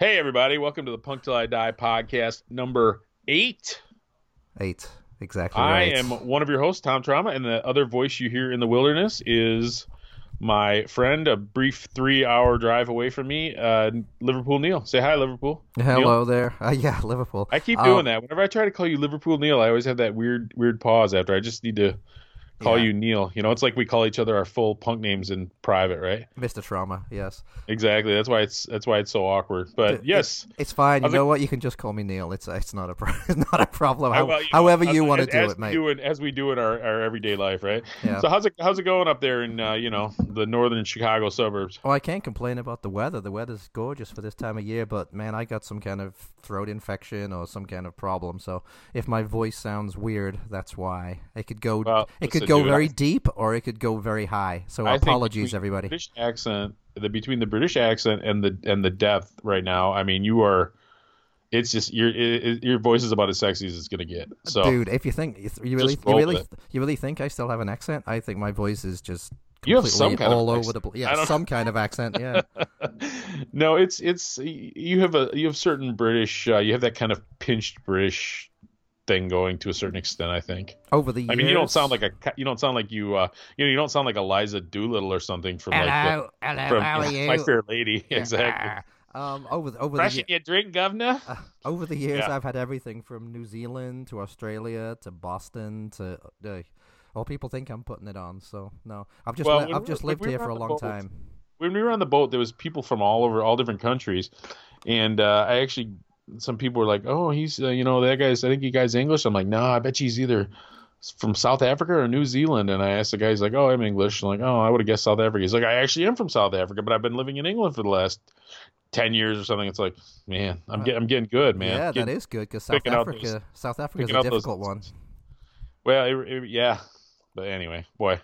Right. Hey, everybody. Welcome to the Punk Till I Die podcast number eight. Eight. Exactly. I am one of your hosts, Tom Trauma, and the other voice you hear in the wilderness is my friend, a brief three hour drive away from me, uh, Liverpool Neil. Say hi, Liverpool. Hello Neil. there. Uh, yeah, Liverpool. I keep Um, doing that. Whenever I try to call you Liverpool Neil, I always have that weird, weird pause after. I just need to call Yeah. you Neil. You know, it's like we call each other our full punk names in private, right? Mr. Trauma. Yes. Exactly. That's why it's that's why it's so awkward. But It- yes, It's fine. You it- know what? You can just call me Neil. It's it's not a pro- it's not a problem. How, Well, you know, however as- you want to as- do as it, mate. do in- as we do in our, our everyday life, right? Yeah. So how's it how's it going up there in uh, you know the northern Chicago suburbs? Oh, I can't complain about the weather. The weather's gorgeous for this time of year, but man, I got some kind of throat infection or some kind of problem. So if my voice sounds weird, that's why. It could go Well, it listen, could go very I- deep or it could go very high. So I apologies everybody. British accent, the between the British accent and the and the depth right now. I mean, you are. It's just your it, it- your voice is about as sexy as it's gonna get. So Dude, if you think you really you really with you really think I still have an accent? I think my voice is just You have completely some kind of all over accent. the place. Yeah, some kind of accent. Yeah. no, it's it's you have a you have certain British. Uh, you have that kind of pinched British thing going to a certain extent. I think. over the years. I mean, you don't sound like a you don't sound like you uh you know you don't sound like Eliza Doolittle or something from like the, hello, from how are you? My Fair Lady. Yeah. Exactly. Um, over the, over the Fresh in your drink, governor. uh, over the years, Yeah. I've had everything from New Zealand to Australia to Boston to. Uh, well, people think I'm putting it on, so no. I've just Well, li- I've just lived we here for a long boat- time. when we were on the boat, there was people from all over, all different countries, and uh, I actually, some people were like, "Oh, he's, uh, you know, that guy's. I think he guy's English." I'm like, "No, I bet you he's either from South Africa or New Zealand." And I asked the guy, he's like, "Oh, I'm English." I'm like, "Oh, I would have guessed South Africa." He's like, "I actually am from South Africa, but I've been living in England for the last ten years or something." It's like, man, I'm getting, I'm getting good, man. yeah, that Getting- is good because South Africa, those- South Africa is a out those- difficult one. Well, it, it- yeah, but anyway, boy,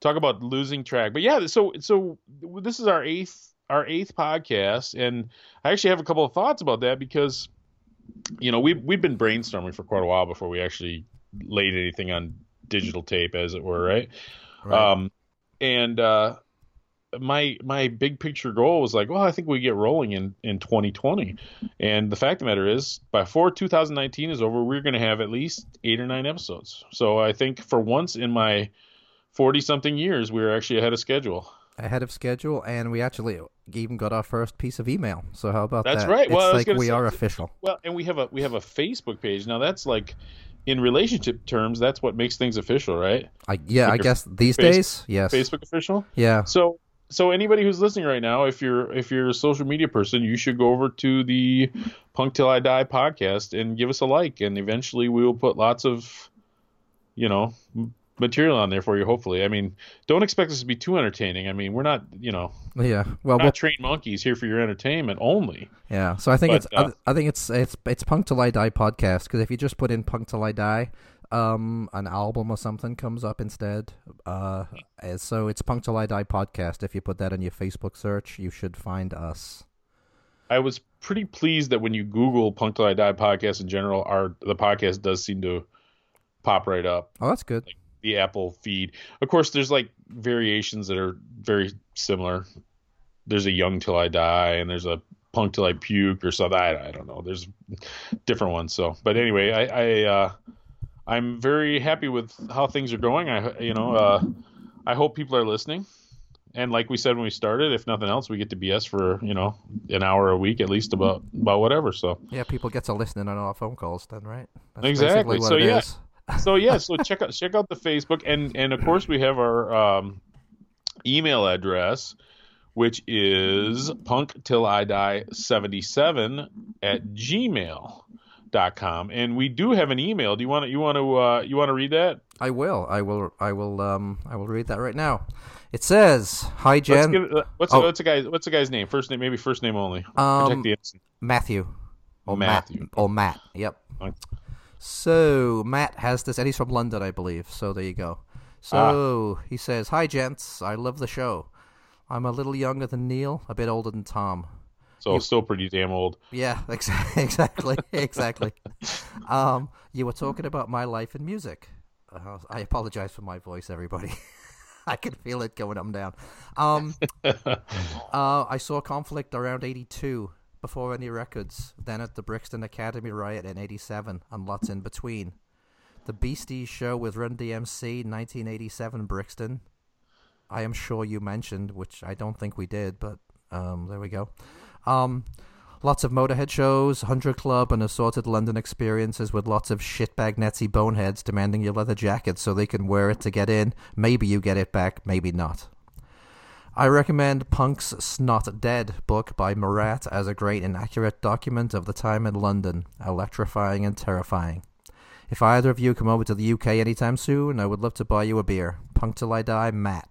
talk about losing track. But yeah, so so this is our eighth our eighth podcast, and I actually have a couple of thoughts about that because you know we we've, we've been brainstorming for quite a while before we actually laid anything on digital tape, as it were, right? Right. Um, and uh, my my big picture goal was like, well, I think we get rolling in in 2020, and the fact of the matter is, before 2019 is over, we're going to have at least eight or nine episodes. So I think for once in my 40 something years, we're actually ahead of schedule. Ahead of schedule, and we actually even got our first piece of email. So how about that? That's that? right. It's Well, I was like we say- are official. Well, and we have a we have a Facebook page now. That's like in relationship terms, that's what makes things official, right? I yeah, I guess these face- days, yes. Facebook official. Yeah. So so anybody who's listening right now, if you're if you're a social media person, you should go over to the Punk Till I Die podcast and give us a like, and eventually we will put lots of, you know, material on there for you. Hopefully, I mean, don't expect this to be too entertaining. I mean, we're not, you know, Yeah. Well, not we'll trained monkeys here for your entertainment only. Yeah, so I think But, it's uh, I, I think it's it's it's Punk Till I Die podcast because if you just put in Punk Till I Die, um, an album or something comes up instead. Uh, so it's Punk Till I Die podcast. If you put that in your Facebook search, you should find us. I was pretty pleased that when you Google Punk Till I Die podcast in general, our the podcast does seem to pop right up. Oh, that's good. The Apple feed. Of course, there's like variations that are very similar. There's a Young Till I Die, and there's a Punk Till I Puke or something. I, I don't know. There's different ones. So, but anyway, I, I uh, I'm very happy with how things are going. I you know uh, I hope people are listening. And like we said when we started, if nothing else, we get to BS for you know an hour a week at least about about whatever. So Yeah, people get to listening on our phone calls then, right? That's Exactly. what So, it yeah. So yeah, so check out check out the Facebook and and of course we have our um, email address, which is punk till I die seventy seven at gmail dot com and we do have an email do you want to you want to uh you want to read that I will. I will. I will. Um. I will read that right now. It says, "Hi, Jen. give, uh, what's Oh. what's the guy what's the guy's name first name maybe first name only Um, Matthew. Or Matthew. Matt. Or Matt. Yep. Fine. So Matt has this, and he's from London, I believe. So there you go. So he says, "Hi, gents. I love the show. I'm a little younger than Neil, a bit older than Tom. so still pretty damn old Yeah, ex- exactly, exactly. um, you were talking about my life in music. Uh, I apologize for my voice, everybody. I can feel it going up and down. Um, uh, I saw Conflict around '82 before any records. Then at the Brixton Academy riot in '87, and lots in between. The Beasties show with Run DMC, 1987 Brixton. I am sure you mentioned, which I don't think we did, but um, there we go. Um, lots of Motorhead shows, 100 Club, and assorted London experiences with lots of shitbag Netsy boneheads demanding your leather jacket so they can wear it to get in. Maybe you get it back, maybe not. I recommend Punk's Snot Dead book by Murat as a great and accurate document of the time in London, electrifying and terrifying. If either of you come over to the UK anytime soon, I would love to buy you a beer. Punk till I die, Matt.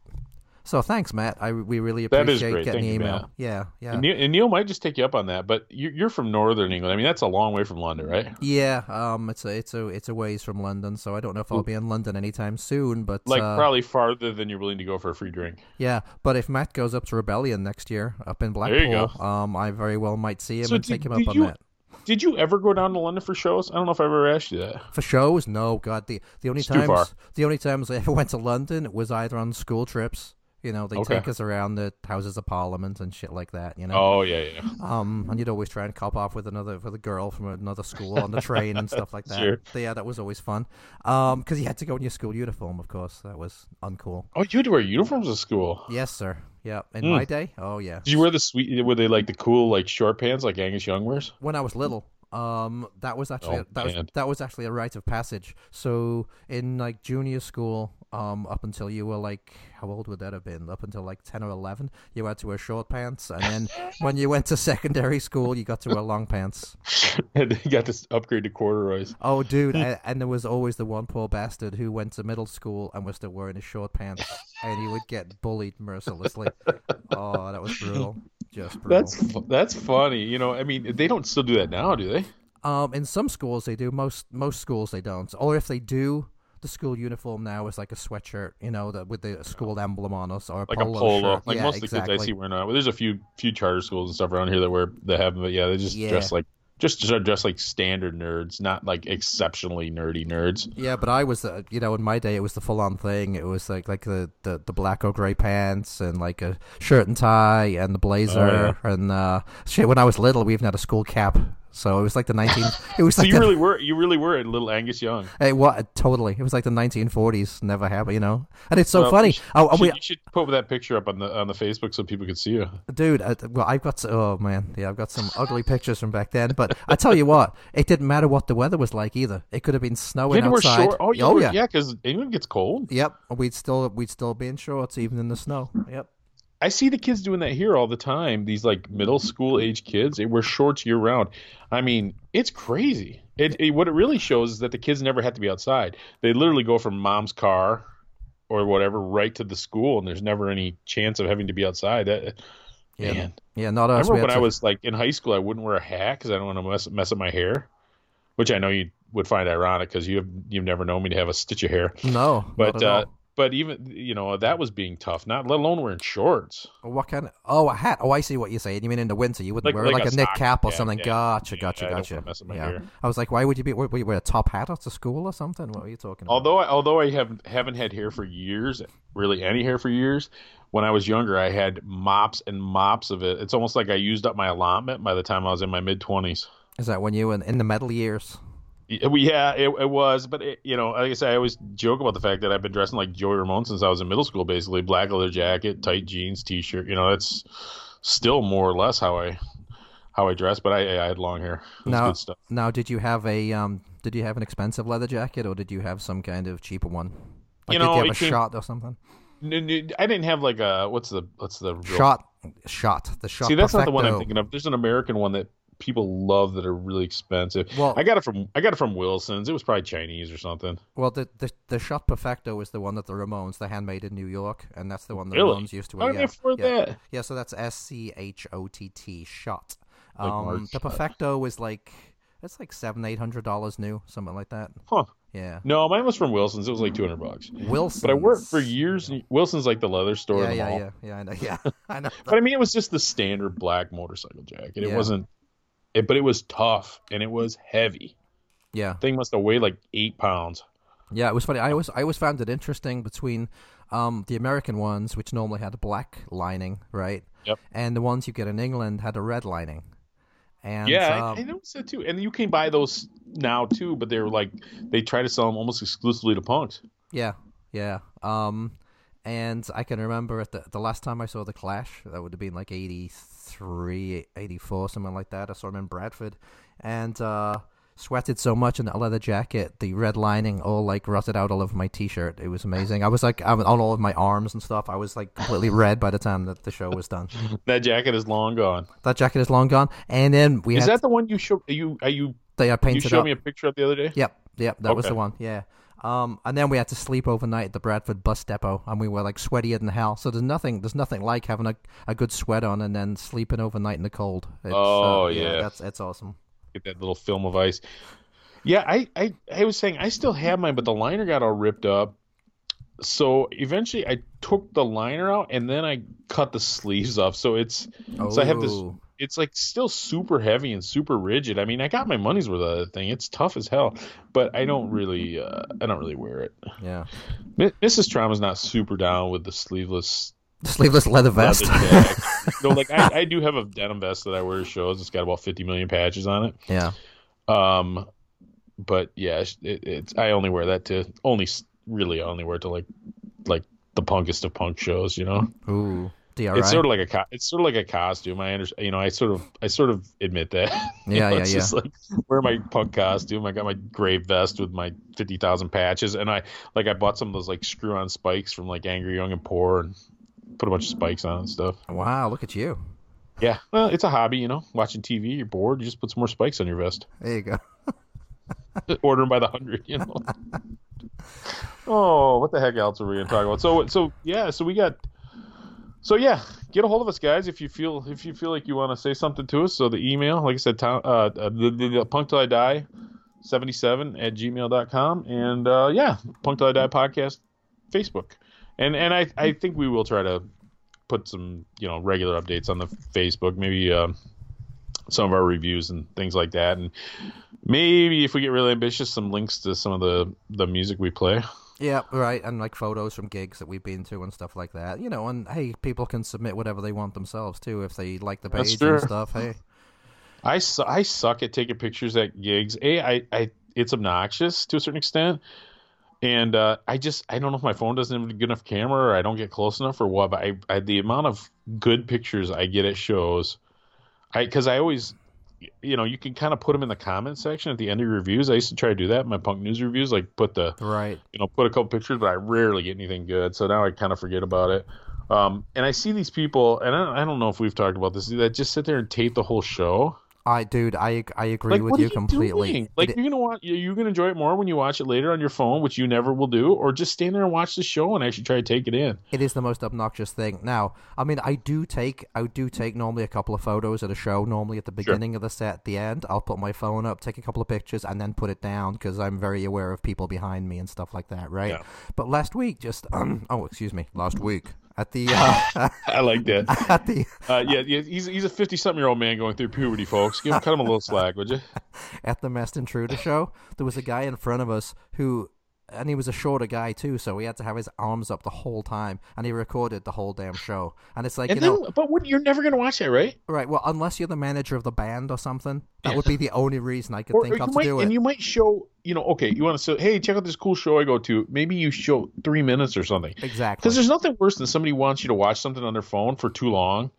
So thanks, Matt. I we really appreciate getting the you, email. Matt. Yeah, yeah. And Neil, and Neil might just take you up on that, but you're, you're from Northern England. I mean, that's a long way from London, right? Yeah, um, it's a it's a it's a ways from London, so I don't know if I'll be in London anytime soon. But Like uh, probably farther than you're willing to go for a free drink. yeah, but if Matt goes up to Rebellion next year up in Blackpool, um, I very well might see him So and did- take him up on you- that. Did you ever go down to London for shows? I don't know if I ever asked you that. For shows, no, God, the the only It's times the only times I ever went to London was either on school trips. You know, they Okay. take us around the Houses of Parliament and shit like that. You know, Oh yeah, yeah. Um, and you'd always try and cop off with another with a girl from another school on the train and stuff like that. Sure. Yeah, that was always fun. Um, because you had to go in your school uniform, of course. That was uncool. Oh, you had to wear uniforms at school. Yes, sir. Yeah, in Hmm. my day. Oh yeah. Did you wear the sweet? Were they like the cool like short pants like Angus Young wears? When I was little, um, that was actually Oh, that was that was actually a rite of passage. So in like junior school, um, up until you were like how old would that have been? Up until like ten or eleven, you had to wear short pants, and then when you went to secondary school, you got to wear long pants. and they got to upgrade to corduroys. Oh, dude, and, and there was always the one poor bastard who went to middle school and was still wearing his short pants, and he would get bullied mercilessly. Oh, that was brutal, just brutal. That's that's funny. You know, I mean, they don't still do that now, do they? Um, in some schools they do. Most most schools they don't. Or if they do, the school uniform now is like a sweatshirt, you know, that with the school emblem on us, or a Like polo, a polo. shirt. Like yeah, most of the kids I see wearing that. Well, there's a few few charter schools and stuff around here that wear that have them, but yeah, they just Yeah. dress like just just dress like standard nerds, not like exceptionally nerdy nerds. Yeah, but I was, uh, you know, in my day, it was the full-on thing. It was like like the, the, the black or gray pants and like a shirt and tie and the blazer Oh, and uh, shit. When I was little, we even had a school cap, so it was like the nineteen. It was So like you the, really were you really were a little Angus Young. Hey, what? Totally. It was like the 1940s. Never happened, you know. And it's so Well, funny. You should, Oh, you we, should- you should put that picture up on the on the Facebook so people could see you. dude. Uh, well, I've got. Oh man, yeah, I've got some ugly pictures from back then. But I tell you what, it didn't matter what the weather was like either. It could have been snowing had to wear outside. short. Oh, oh were- yeah. yeah, because England gets cold. Yep. We'd still we'd still be in shorts even in the snow. Yep. I see the kids doing that here all the time. These like middle school age kids, they wear shorts year round. I mean, it's crazy. It, it what it really shows is that the kids never have to be outside. They literally go from mom's car or whatever right to the school, and there's never any chance of having to be outside. That, Yeah. Man, Yeah. Not I us. we remember when I was like in high school, I wouldn't wear a hat because I don't want to mess mess up my hair, which I know you would find ironic because you have you've never known me to have a stitch of hair. No. But uh. But even you know that was being tough. Not let alone wearing shorts. What kind of? Oh, a hat. Oh, I see what you're saying. You mean in the winter you wouldn't Like- wear like like, a a knit cap or something? yeah. Gotcha, Yeah, gotcha, I don't gotcha. wanna mess with my yeah. I was like, why would you be? Would you wear a top hat to school or something? What were you talking about? Although I, although I have haven't had hair for years, really any hair for years. When I was younger, I had mops and mops of it. It's almost like I used up my allotment by the time I was in my mid twenties. Is that when you were in, in the metal years? Yeah, it, it was, but it, you know, like I say, I always joke about the fact that I've been dressing like Joey Ramone since I was in middle school. Basically, black leather jacket, tight jeans, t-shirt. You know, that's still more or less how I how I dress. But I, I had long hair. Now- good stuff. Now, did you have a um? Did you have an expensive leather jacket, or did you have some kind of cheaper one? Like, You did know, you have a came- shot or something? N- n- I didn't have like a what's the what's the real Schott, Schott. The Schott. See, that's not the one I'm thinking of. There's an American one that people love that are really expensive. Well- I got it from I got it from Wilson's. It was probably Chinese or something. Well, the, the the Schott perfecto is the one that the Ramones, the handmade in New York, and that's the one the Really? Ramones used to wear. Yeah, yeah. that? yeah. So that's S C H O T T Schott. Like Um, the perfecto is like it's like seven eight hundred dollars new, something like that. Huh? Yeah, No, mine was from Wilson's. It was like 200 bucks. Wilson's. But I worked for years. and- Wilson's like the leather store. Yeah, in the yeah, mall. yeah, yeah. I know. Yeah, I know. But I mean, it was just the standard black motorcycle jacket. It Yeah. wasn't. It, but it was tough and it was heavy. Yeah, Thing must have weighed like eight pounds. Yeah, it was funny. I always I always found it interesting between um, the American ones, which normally had a black lining, right? Yep. And the ones you get in England had a red lining. And yeah, um, I, I noticed that too. And you can buy those now too, but they're like they try to sell them almost exclusively to punks. Yeah, yeah. Um, and I can remember at the the last time I saw the Clash, that would have been like 83, 84, something like that. I saw him in Bradford, and uh, sweated so much in that leather jacket, the red lining all like rotted out all over my t-shirt. It was amazing. I was like on all of my arms and stuff. I was like completely red by the time that the show was done. That jacket is long gone. That jacket is long gone. And then we Is had that the one you show? You are you they are painted. you showed up. me a picture of the other day? Yep, yep, that was the one. Yeah. Um, and then we had to sleep overnight at the Bradford bus depot, and we were like sweatier than hell. So there's nothing, there's nothing like having a, a good sweat on and then sleeping overnight in the cold. It's, Oh, uh, yeah. that's it's awesome. Get that little film of ice. Yeah, I, I I was saying I still have mine, but the liner got all ripped up. So eventually, I took the liner out and then I cut the sleeves off. So it's So I have this- Oh, it's like still super heavy and super rigid. I mean, I got my money's worth of the thing. It's tough as hell, but I don't really uh, I don't really wear it. yeah, Mi- Mrs. Trauma's not super down with the sleeveless sleeveless leather vest. leather no, like I, I do have a denim vest that I wear to shows. It's got about 50 million patches on it. yeah, Um, but yeah, it, it's I only wear that to only really I only wear it to like like the punkest of punk shows. You know, ooh, DRI. it's sort of like a it's sort of like a costume. I understand. You know, I sort of I sort of admit that. You Yeah, know, yeah, it's yeah. Just like wear my punk costume. I got my gray vest with my 50,000 patches, and I like I bought some of those like screw on spikes from like Angry Young and Poor and put a bunch of spikes on and stuff. wow, look at you. Yeah, well, it's a hobby, you know. Watching TV, you're bored, you just put some more spikes on your vest. There you go. Order them by the hundred, you know. oh, what the heck else are we gonna talk about? So, so yeah, so we got, so yeah, get a hold of us, guys, if you feel if you feel like you want to say something to us. So the email, like I said, Tom, uh, uh, the, the, the punk till I die, seventy seven at gmail.com. and uh, yeah, punk till I die podcast, Facebook, and and I I think we will try to put some you know regular updates on the Facebook, maybe. Uh, some of our reviews and things like that, and maybe if we get really ambitious, some links to some of the the music we play. Yeah, right, and like photos from gigs that we've been to and stuff like that. You know, and hey, people can submit whatever they want themselves too if they like the page and stuff. Hey, I, su- I suck at taking pictures at gigs. A, I, I it's obnoxious to a certain extent, and uh, I just I don't know if my phone doesn't have a good enough camera or I don't get close enough or what. But I, I the amount of good pictures I get at shows, I because I always. You know, you can kind of put them in the comment section at the end of your reviews. I used to try to do that in my punk news reviews, like put the right. you know, put a couple pictures, but I rarely get anything good. So now I kind of forget about it. Um, and I see these people, and I, I don't know if we've talked about this, that just sit there and tape the whole show. I, dude, I I agree Like, with you you completely. doing? Like, It- you're gonna want you're gonna enjoy it more when you watch it later on your phone, which you never will do, or just stand there and watch the show and actually try to take it in. it is the most obnoxious thing. Now, I mean, I do take I do take normally a couple of photos at a show. Normally at the beginning of the set, at the end, I'll put my phone up, take a couple of pictures, and then put it down because I'm very aware of people behind me and stuff like that, right? Yeah. But last week, just um, oh, excuse me, last week at the uh, I like that. at the Uh, yeah, yeah, he's he's a fifty something year old man going through puberty, folks. Give him cut him a little slack, would you? at the Mest Intruder show, there was a guy in front of us who, and he was a shorter guy too, so he had to have his arms up the whole time, and he recorded the whole damn show. And it's like, And you know, but what, you're never gonna watch that, right? right? Well, unless you're the manager of the band or something, that would be the only reason I could Or, or think you of to might, do it. and you might show, you know, okay, you want to say, hey, check out this cool show I go to. Maybe you show three minutes or something, Exactly. because there's nothing worse than somebody wants you to watch something on their phone for too long,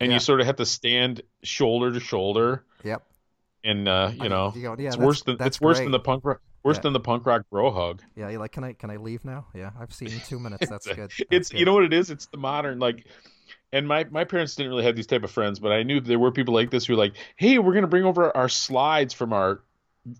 and Yeah. you sort of have to stand shoulder to shoulder, Yep. and uh, you I- know, you go, yeah, it's worse than it's worse than the punk rock, worse Yeah. than the punk rock bro hug. Yeah, you're like, can I can I leave now? Yeah, I've seen two minutes. That's good. That's it's good. you know what it is it's the modern like and my my parents didn't really have these type of friends but i knew there were people like this who were like hey we're going to bring over our slides from our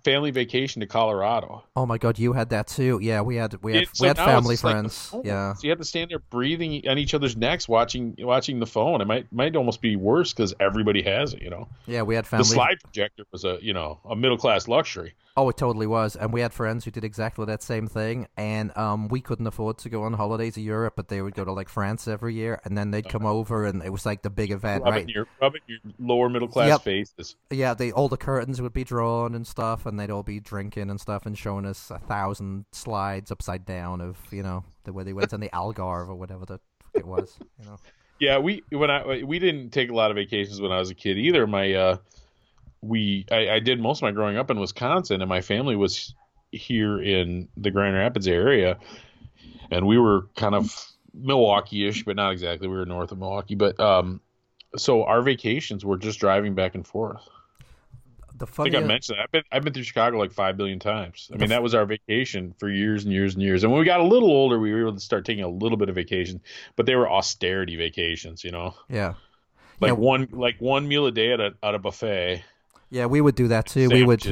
family vacation to colorado Oh my god, you had that too. Yeah, we had we had we had family just like friends. Oh, yeah. so you had to stand there breathing on each other's necks watching watching the phone it might might almost be worse because everybody has it you know Yeah, we had the slide projector was a you know a middle class luxury Oh, it totally was. And we had friends who did exactly that same thing. And um, we couldn't afford to go on holiday to Europe, but they would go to like France every year, and then they'd come over, and it was like the big event, rub, it right? your, rub it in your lower middle class Yep. faces Yeah, they all the curtains would be drawn and stuff, and they'd all be drinking and stuff, and showing us a thousand slides upside down of you know the way they went on the Algarve or whatever the fuck it was. You know. Yeah, we when I we didn't take a lot of vacations when I was a kid either. My uh, we I, I did most of my growing up in Wisconsin, and my family was here in the Grand Rapids area, and we were kind of Milwaukee-ish, but not exactly. We were north of Milwaukee, but um, so our vacations were just driving back and forth. The I think I mentioned that. I've been I've been through Chicago like five billion times. I mean, that was our vacation for years and years and years. And when we got a little older, we were able to start taking a little bit of vacation, but they were austerity vacations, you know, yeah, like Yeah. one like one meal a day at a at a buffet. Yeah, we would do that too. We would.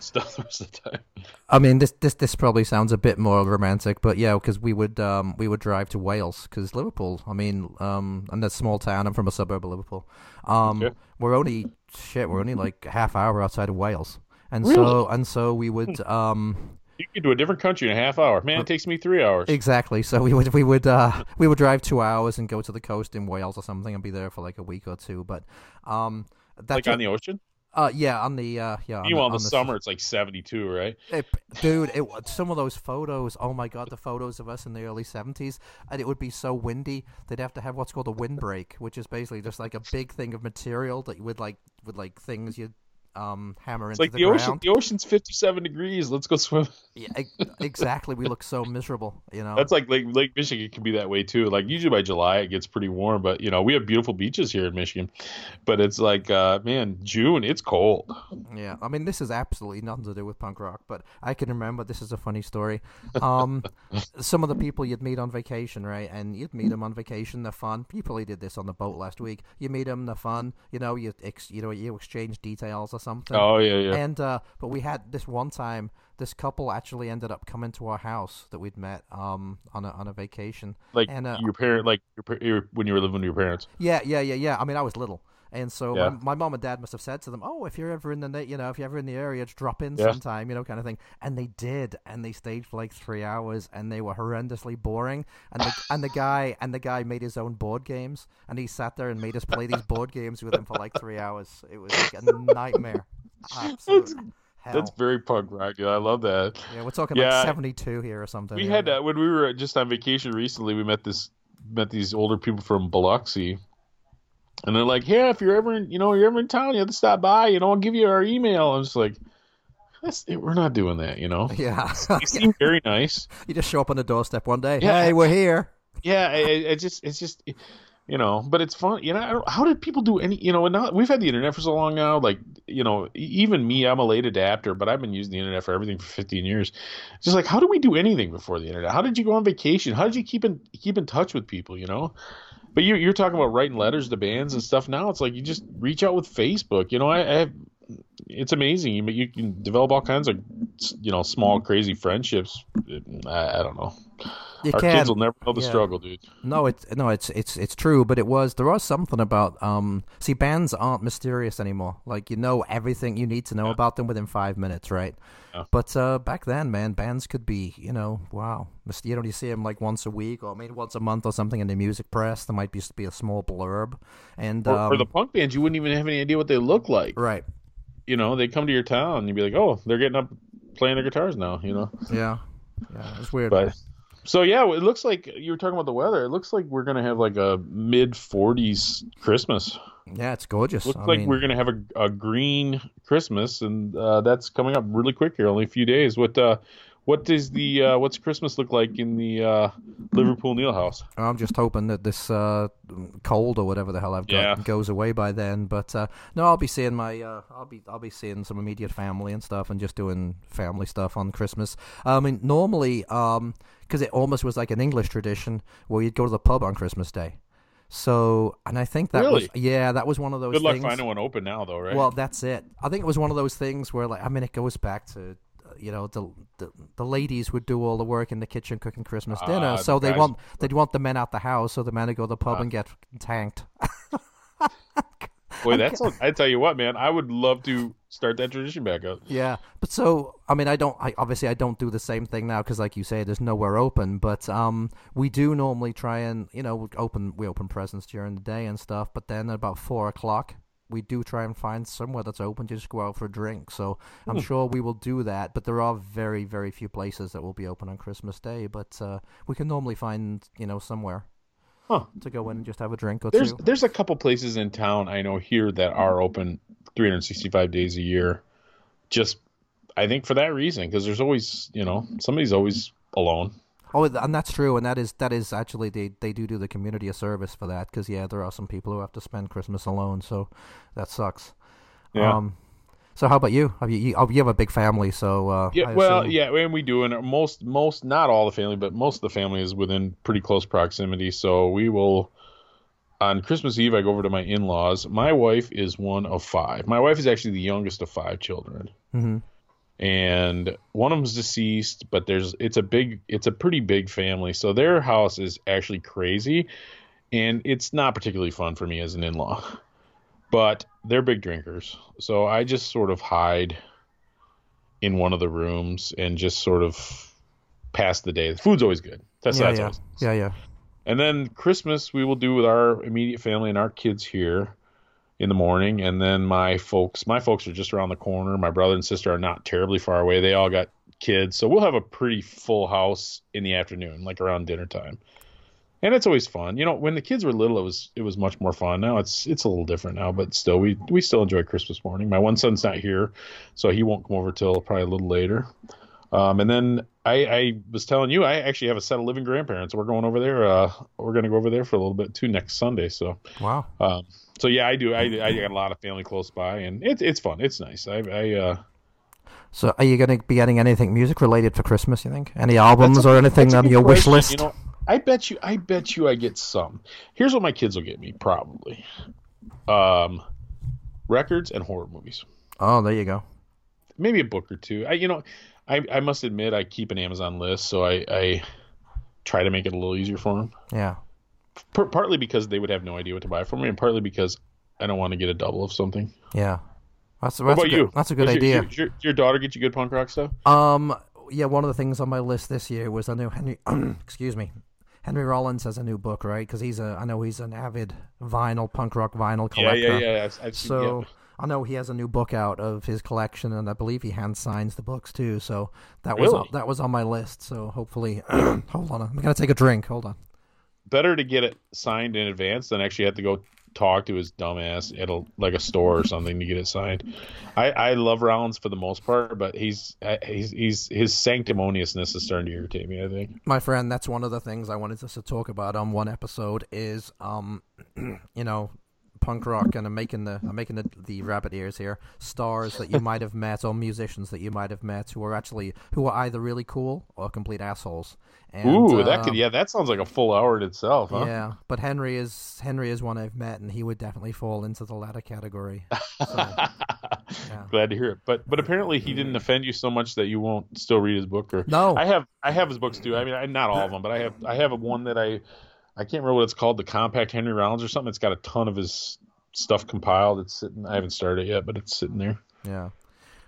stuff the rest of the time. I mean, this this this probably sounds a bit more romantic, but yeah, because we would um we would drive to Wales because Liverpool. I mean, um, and that small town. I'm from a suburb of Liverpool. Um, Okay. we're only shit. We're only like a half hour outside of Wales, and Really? so and so we would um You could do a different country in a half hour. Man, it takes me three hours. exactly. So we would we would uh we would drive two hours and go to the coast in Wales or something and be there for like a week or two. But um, that's like on the ocean. Uh yeah on the uh yeah. on Meanwhile, in on the summer, it's like seventy two, right? It, dude, it some of those photos. Oh my god, the photos of us in the early seventies, and it would be so windy. They'd have to have what's called a windbreak, which is basically just like a big thing of material that you would like with like things you um hammer It's into like the, the, ocean. ground. The ocean's fifty seven degrees. Let's go swim. Yeah, exactly. We look so miserable, you know. That's like Lake Lake Michigan can be that way too. Like usually by July it gets pretty warm, but you know we have beautiful beaches here in Michigan. But it's like, uh, man, June it's cold. Yeah, I mean, this is absolutely nothing to do with punk rock, but I can remember this is a funny story. Um, some of the people you'd meet on vacation, right? And you'd meet them on vacation, they're fun. You probably did this on the boat last week. You meet them, they're fun. You know, you ex- you know, you exchange details or something. Oh yeah, yeah. And uh, but we had this one time. This couple actually ended up coming to our house that we'd met um on a on a vacation. like and, uh, your parent, like your, your when you were living with your parents. Yeah, yeah, yeah, yeah. I mean, I was little, and so Yeah. my, my mom and dad must have said to them, "Oh, if you're ever in the, you know, if you're ever in the area, just drop in Yeah. sometime, you know, kind of thing." And they did, and they stayed for like three hours, and they were horrendously boring. And the and the guy and the guy made his own board games, and he sat there and made us play these board games with him for like three hours. It was like a nightmare. Absolute hell. That's very punk rock. dude. I love that. yeah, we're talking Yeah. like seventy-two here or something. We yeah. had uh, when we were just on vacation recently. We met this met these older people from Biloxi, and they're like, "Yeah, if you're ever in, you know, you're ever in town, you have to stop by. You know, I'll give you our email." I was like, That's, we're not doing that, you know. Yeah. They seem very nice. you just show up on the doorstep one day. Yeah. Hey, we're here. Yeah, it, it just it's just you know, but it's fun. You know, I don't, how did people do any? You know, and now we've had the internet for so long now. Like, you know, even me, I'm a late adapter, but I've been using the internet for everything for 15 years. It's just like, how do we do anything before the internet? How did you go on vacation? How did you keep in keep in touch with people? You know. But you, you're talking about writing letters to bands and stuff. Now it's like you just reach out with Facebook. You know, I, I have, it's amazing. You, you can develop all kinds of, you know, small crazy friendships. I, I don't know. You Our can. kids will never know the yeah. struggle, dude. No, it's no, it's it's it's true, but it was there was something about um. See, bands aren't mysterious anymore. Like you know everything you need to know about them within five minutes, right? Yeah. But uh, back then, man, bands could be, you know, wow. You know, you see them like once a week or maybe once a month or something in the music press. There might be be a small blurb, and For, um, for the punk bands, you wouldn't even have any idea what they look like. right, You know, they come to your town, and you'd be like, "Oh, they're getting up playing their guitars now." You know, yeah, yeah, it's weird. but so yeah, it looks like you were talking about the weather. It looks like we're gonna have like a mid 40s Christmas. yeah, it's gorgeous. Looks I like mean, we're gonna have a, a green Christmas, and uh, that's coming up really quick here, only a few days. What uh, what does the uh, what's Christmas look like in the uh, Liverpool Neil House? I'm just hoping that this uh, cold or whatever the hell I've got Yeah. goes away by then. But uh, no, I'll be seeing my uh, I'll be I'll be seeing some immediate family and stuff, and just doing family stuff on Christmas. I mean, normally, um, because it almost was like an English tradition where you'd go to the pub on Christmas Day. So, and I think that was yeah, that was one of those. Good luck things. finding one open now, though, right? Well, that's it. I think it was one of those things where, like, I mean, it goes back to, you know, the the, the ladies would do all the work in the kitchen cooking Christmas dinner, Ah, so they guys- want they'd want the men out the house, so the men would go to the pub Ah. and get tanked. Boy, that's I tell you what, man, I would love to start that tradition back up. yeah, but so I mean, I don't. I obviously I don't do the same thing now because, like you say, there's nowhere open. But um, we do normally try and you know we open we open presents during the day and stuff. But then at about four o'clock, we do try and find somewhere that's open to just go out for a drink. So I'm Hmm. sure we will do that. But there are very very few places that will be open on Christmas Day. But uh, we can normally find you know somewhere Huh. to go in and just have a drink or There's two. there's a couple places in town I know here that are open 365 days a year. Just I think for that reason because there's always you know somebody's always alone. Oh, and that's true, and that is that is actually they they do do the community a service for that because yeah, there are some people who have to spend Christmas alone, so that sucks. Yeah. Um, so how about you? Have you you, oh, you have a big family, so uh, Yeah, well, yeah, and we do, and most, most, not all the family, but most of the family is within pretty close proximity. So we will, on Christmas Eve, I go over to my in-laws. My wife is one of five. My wife is actually the youngest of five children, Mhm. And one of them's deceased. But there's, it's a big, it's a pretty big family. So their house is actually crazy, and it's not particularly fun for me as an in-law. But they're big drinkers, so I just sort of hide in one of the rooms and just sort of pass the day. The food's always good. That's yeah, that's yeah, always. yeah, yeah. And then Christmas we will do with our immediate family and our kids here in the morning, and then my folks, my folks are just around the corner. My brother and sister are not terribly far away. They all got kids, so we'll have a pretty full house in the afternoon, like around dinner time. And it's always fun. You know, when the kids were little, it was it was much more fun. Now it's it's a little different now, but still, we we still enjoy Christmas morning. My one son's not here, so he won't come over till probably a little later. Um, and then I, I was telling you, I actually have a set of living grandparents. We're going over there. Uh, we're going to go over there for a little bit too next Sunday. So, Wow. um, so yeah, I do. I, I got a lot of family close by, and it's it's fun. It's nice. I, I uh, So are you going to be getting anything music related for Christmas? You think any albums a- or anything on your wish list? You know, I bet you, I bet you, I get some. Here's what my kids will get me probably: um, records and horror movies. oh, there you go. Maybe a book or two. I, you know, I, I must admit, I keep an Amazon list, so I, I try to make it a little easier for them. Yeah. P- partly because they would have no idea what to buy for me, and partly because I don't want to get a double of something. Yeah. That's, that's What about a good, you? That's a good Does idea. Your, your, your daughter get you good punk rock stuff? Um, yeah, one of the things on my list this year was I know Henry. excuse me, Henry Rollins has a new book, right? Because he's a, I know he's an avid vinyl punk rock vinyl collector. yeah, yeah. I've, I've seen, So yeah. I know he has a new book out of his collection, and I believe he hand signs the books too. So that was Really? on, that was on my list. So hopefully, hold on, I'm gonna take a drink. Hold on. Better to get it signed in advance than actually have to go talk to his dumbass at a like a store or something to get it signed. I, I love Rollins for the most part, but he's he's he's his sanctimoniousness is starting to irritate me. I think. My friend, that's one of the things I wanted us to talk about on one episode is, um, you know, punk rock, and I'm making the I'm making the, the rabbit ears here. Stars that you might have met, or musicians that you might have met, who are actually who are either really cool or complete assholes. And, Ooh, that could um, yeah, that sounds like a full hour in itself, huh? Yeah, but Henry is Henry is one I've met, and he would definitely fall into the latter category. So, yeah. Glad to hear it. But but apparently he didn't offend you so much that you won't still read his book. Or No. I have I have his books too. I mean, I, not all of them, but I have I have one that I I can't remember what it's called, the Compact Henry Rollins or something. It's got a ton of his stuff compiled. It's sitting. I haven't started it yet, but it's sitting there. Yeah.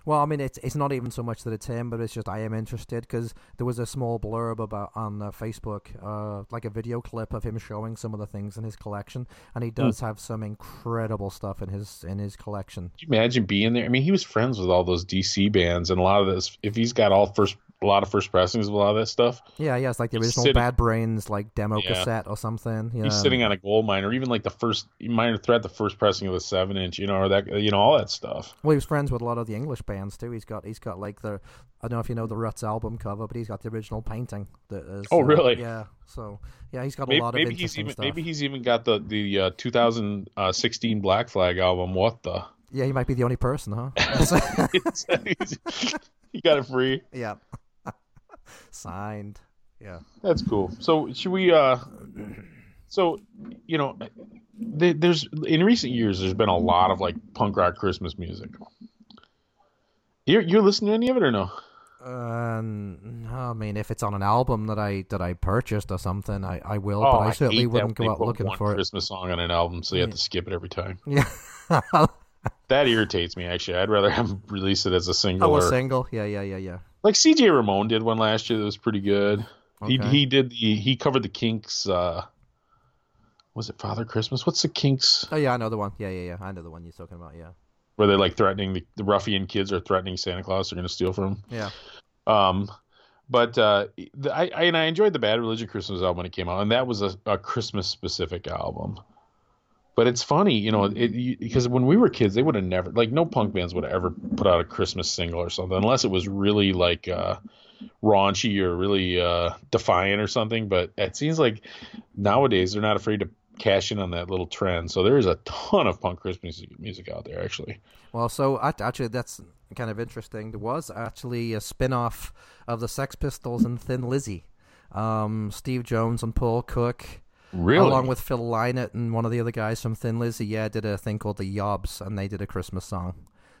Well, I mean, it's it's not even so much that it's him, but it's just I am interested because there was a small blurb about on uh, Facebook, uh, like a video clip of him showing some of the things in his collection, and he does have some incredible stuff in his in his collection. Can you imagine being there? I mean, he was friends with all those DC bands, and a lot of this. If he's got all first, a lot of first pressings of a lot of that stuff, Yeah, yeah, it's like the He's original sitting- Bad Brains like demo Yeah. cassette or something. Yeah, he's sitting on a gold mine, or even like the first minor threat, the first pressing of the seven inch, you know, or that, you know, all that stuff. Well, he was friends with a lot of the English bands too. He's got he's got like the I don't know if you know the Ruts album cover, but he's got the original painting. That is, Oh, uh, really? yeah. So yeah, he's got a Maybe, lot of maybe he's interesting even stuff. maybe he's even got the the uh, 2016 Black Flag album. What the? Yeah, he might be the only person, huh? He got it free. yeah. Signed. Yeah. That's cool. So should we? uh So you know, there's in recent years there's been a lot of like punk rock Christmas music. You're you're listening to any of it or no? No, I mean, if it's on an album that I that I purchased or something, I, I will. oh, but I certainly wouldn't go out looking for Christmas song on an album, so you have to skip it every time. Yeah. That irritates me. Actually, I'd rather have release it as a single. oh, a single. Yeah, yeah, yeah, yeah. Like CJ Ramone did one last year that was pretty good. He Okay. he did the he covered the Kinks uh was it Father Christmas? What's the Kinks Oh yeah, I know the one. Yeah, yeah, yeah. I know the one you're talking about. Yeah, where they're like threatening the, the ruffian kids are threatening Santa Claus? They're going to steal from him. yeah. Um, but uh, the, I, I and I enjoyed the Bad Religion Christmas album when it came out, and that was a, a Christmas specific album. But it's funny, you know, it, because when we were kids, they would have never like no punk bands would have ever put out a Christmas single or something unless it was really like uh, raunchy or really uh, defiant or something. But it seems like nowadays they're not afraid to cash in on that little trend. So there is a ton of punk Christmas music, out there, actually. Well, so actually, that's kind of interesting. There was actually a spin-off of the Sex Pistols and Thin Lizzy. Um, Steve Jones and Paul Cook, Really? along with Phil Lynott and one of the other guys from Thin Lizzy, yeah, did a thing called the Yobs, and they did a Christmas song.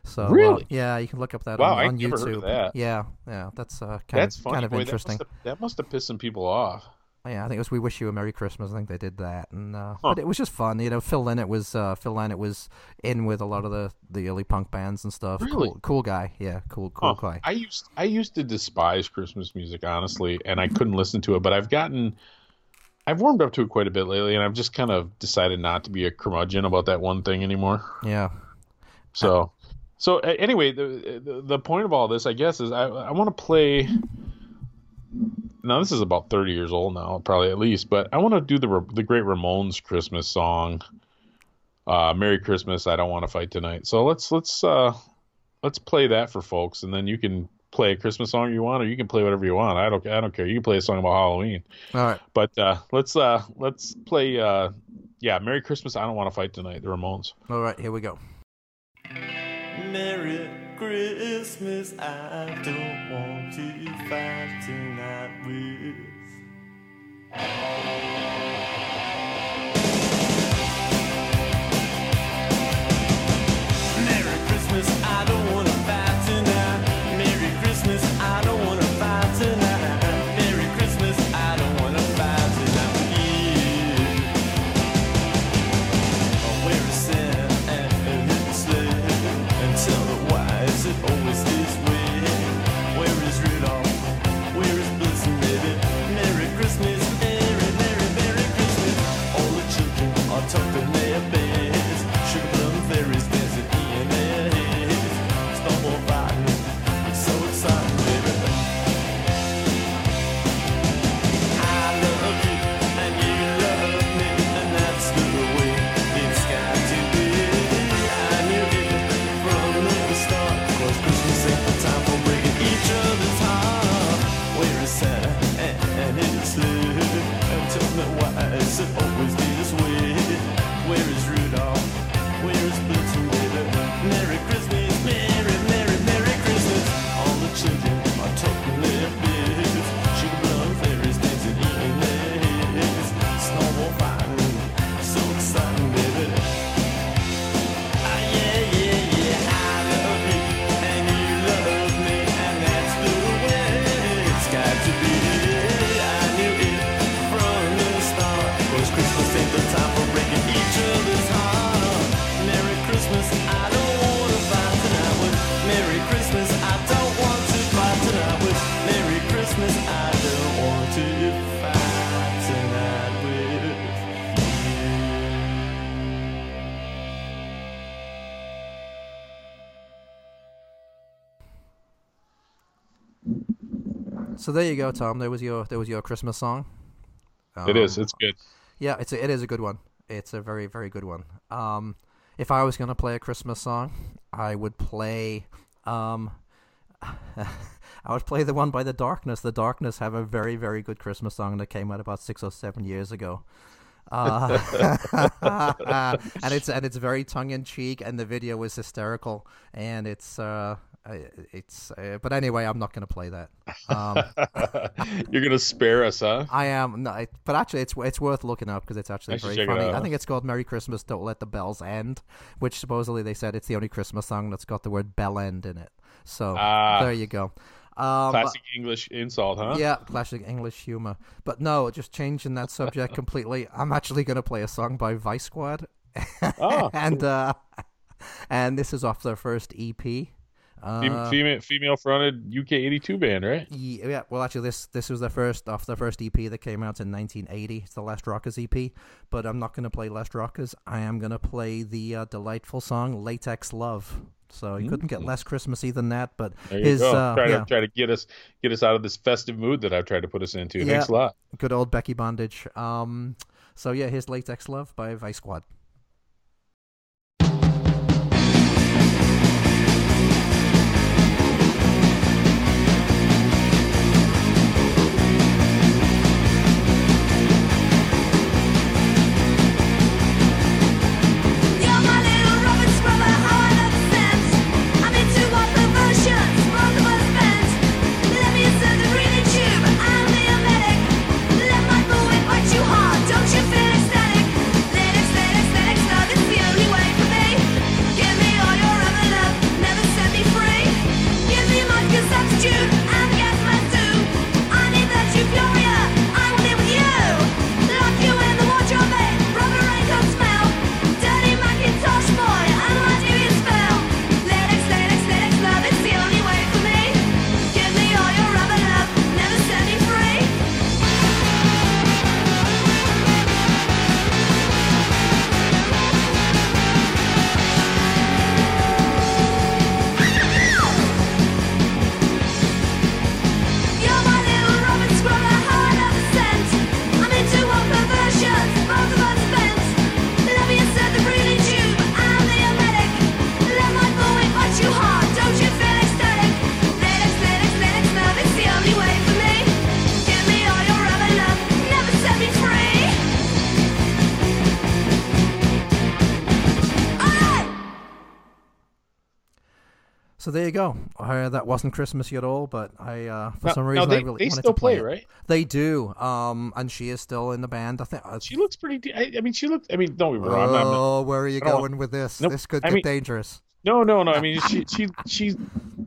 So uh, Really? yeah, you can look up that Wow, on, I on never YouTube. heard of that. Yeah, yeah, that's uh, kind That's of funny. kind of Boy, interesting. That must, have, that must have pissed some people off. Yeah, I think it was "We Wish You a Merry Christmas." I think they did that, and uh, Huh. but it was just fun. You know, Phil Lynott was uh, Phil Lynott was in with a lot of the, the early punk bands and stuff. Really? Cool, cool guy. Yeah, cool, cool Huh. guy. I used I used to despise Christmas music honestly, and I couldn't listen to it. But I've gotten, I've warmed up to it quite a bit lately, and I've just kind of decided not to be a curmudgeon about that one thing anymore. Yeah, So, so anyway, the, the the point of all this, I guess, is I I want to play. Now this is about thirty years old now, probably at least, but I want to do the the Great Ramones Christmas song. Uh, Merry Christmas, I don't want to fight tonight. So let's let's uh let's play that for folks, and then you can play a Christmas song you want, or you can play whatever you want. I don't I don't care. You can play a song about Halloween, all right. but uh, let's uh let's play uh yeah Merry Christmas, I don't want to fight tonight. The Ramones. All right, here we go. Merry Christmas, I don't want to fight tonight with. Merry Christmas, I don't want So there you go, Tom. There was your there was your Christmas song. It is. Um, It's good. Yeah, it's a, it is a good one. It's a very very good one. Um, if I was gonna play a Christmas song, I would play um, I would play the one by the Darkness. The Darkness have a very very good Christmas song that came out about six or seven years ago. Uh, and it's and it's very tongue in cheek, and the video is hysterical, and it's uh, it's. Uh, but anyway, I'm not going to play that. Um, You're gonna spare us, huh? I am, no, it, but actually, it's it's worth looking up because it's actually I very funny. I think it's called "Merry Christmas, Don't Let the Bells End," which supposedly they said it's the only Christmas song that's got the word "bell end" in it. So Ah. there you go. Um, Classic English insult, huh? yeah, classic English humor. But no, just changing that subject completely. I'm actually going to play a song by Vice Squad, Oh, and uh, and this is off their first EP. Uh, female female fronted UK eighty two band, right? Ye- Yeah, well, actually, this this was the first off the first EP that came out in 1980. It's the Last Rockers EP, but I'm not going to play Last Rockers. I am going to play the uh, delightful song "Latex Love." So you couldn't get less Christmassy than that. But his go. uh, try yeah, to try to get us get us out of this festive mood that I've tried to put us into. Yeah. Thanks a lot. good old Becky Bondage. Um, so yeah, here's "Latex Love" by Vice Squad. So there you go. Uh, that wasn't Christmassy at all, but I uh, for some reason they, I really they wanted still to play, play, right? They do. Um, and she is still in the band. I think. Uh, She looks pretty. De- I, I mean, she looks. I mean, don't be wrong. I'm not, oh, where are you I going with this? Nope. This could I get mean- dangerous. no, no, no. I mean, she she she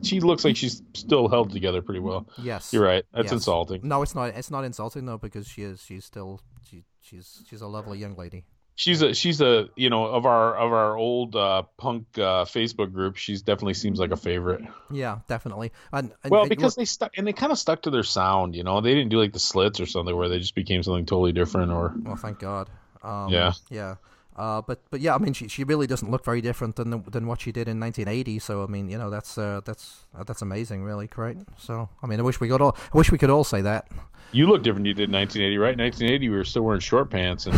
she looks like she's still held together pretty well. Yes, You're right. That's Yes. insulting. No, it's not. It's not insulting though, because she is. She's still. She, she's. She's a lovely young lady. She's a she's a you know of our of our old uh, punk uh, Facebook group. She's definitely seems like a favorite. Yeah, definitely. And, and Well, because they stuck and they kind of stuck to their sound. You know, they didn't do like the slits or something where they just became something totally different. Or well, thank God. Um, Yeah. Yeah. Uh, but but yeah, I mean, she she really doesn't look very different than the, than what she did in 1980. So I mean, you know, that's uh, that's uh, that's amazing, really, great. So I mean, I wish we could all I wish we could all say that. you look different. You did in 1980, right? 1980, we were still wearing short pants and.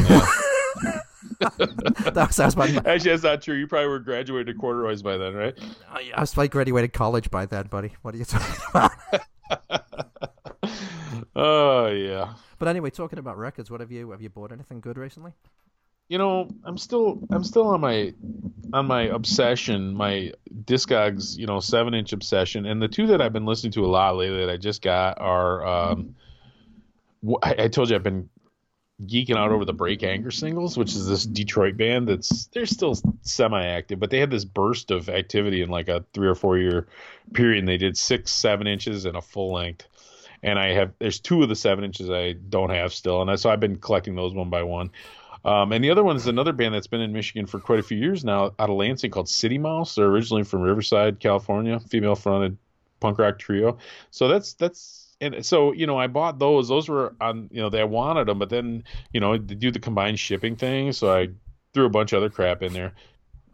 Uh, that was, that was my, Actually, that's not true. You probably were graduated corduroys by then, right? I was like graduated college by then, buddy. What are you talking about? Oh yeah. but anyway, talking about records, what have you have you bought anything good recently? You know, I'm still I'm still on my on my obsession, my Discogs, you know, seven inch obsession, and the two that I've been listening to a lot lately that I just got are. Um, I, I told you I've been geeking out over the Break Anchor singles, which is this Detroit band that's they're still semi-active, but they had this burst of activity in like a three or four year period. And they did six, seven inches and a full length. And I have there's two of the seven inches I don't have still, and I, so I've been collecting those one by one. Um, and the other one is another band that's been in Michigan for quite a few years now, out of Lansing, called City Mouse. They're originally from Riverside, California, female-fronted punk rock trio. So that's that's and so you know I bought those. Those were on you know they I wanted them, but then you know they do the combined shipping thing, so I threw a bunch of other crap in there.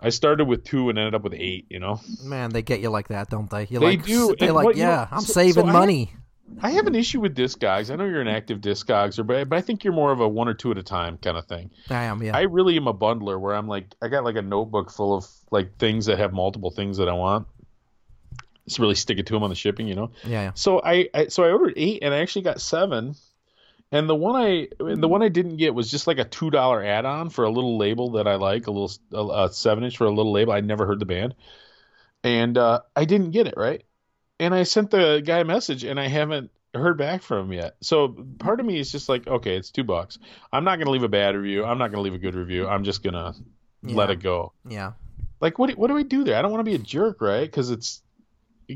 I started with two and ended up with eight. You know, Man, they get you like that, don't they? You're They like, do, They're and like, what you- yeah, I'm so- saving so I- money. I have an issue with Discogs. I know you're an active Discogs, but but I think you're more of a one or two at a time kind of thing. I am, yeah. I really am a bundler where I'm like I got like a notebook full of like things that have multiple things that I want. Just really stick it to them on the shipping, you know. yeah, yeah. So I, I so I ordered eight and I actually got seven. And the one I the one I didn't get was just like a two dollar add on for a little label that I like, a little a, a seven inch for a little label. I'd never heard the band, and uh, I didn't get it right. And I sent the guy a message, and I haven't heard back from him yet. So part of me is just like, okay, it's two bucks. I'm not gonna leave a bad review. I'm not gonna leave a good review. I'm just gonna let it go. Yeah. Like, what what do I do there? I don't want to be a jerk, right? Because it's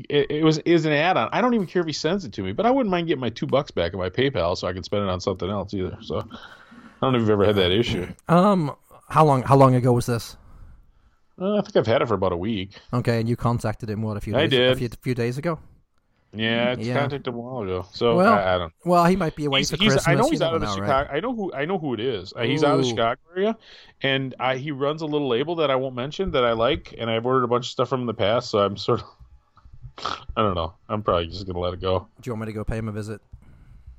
it, it was is an add-on. I don't even care if he sends it to me, but I wouldn't mind getting my two bucks back in my PayPal so I can spend it on something else either. So I don't know if you've ever had that issue. Um, how long? How long ago was this? Uh, I think I've had it for about a week. Okay, and you contacted him what a few I days did. a few, few days ago. Yeah, I Yeah. contacted him a while ago. So Well, I, I don't. Well, he might be away He's, for he's, Christmas. I know he's out of the Chicago. right? I know who I know who it is. Uh, he's out of the Chicago area, and I, he runs a little label that I won't mention that I like, and I've ordered a bunch of stuff from him in the past. So I'm sort of, I don't know. I'm probably just gonna let it go. Do you want me to go pay him a visit?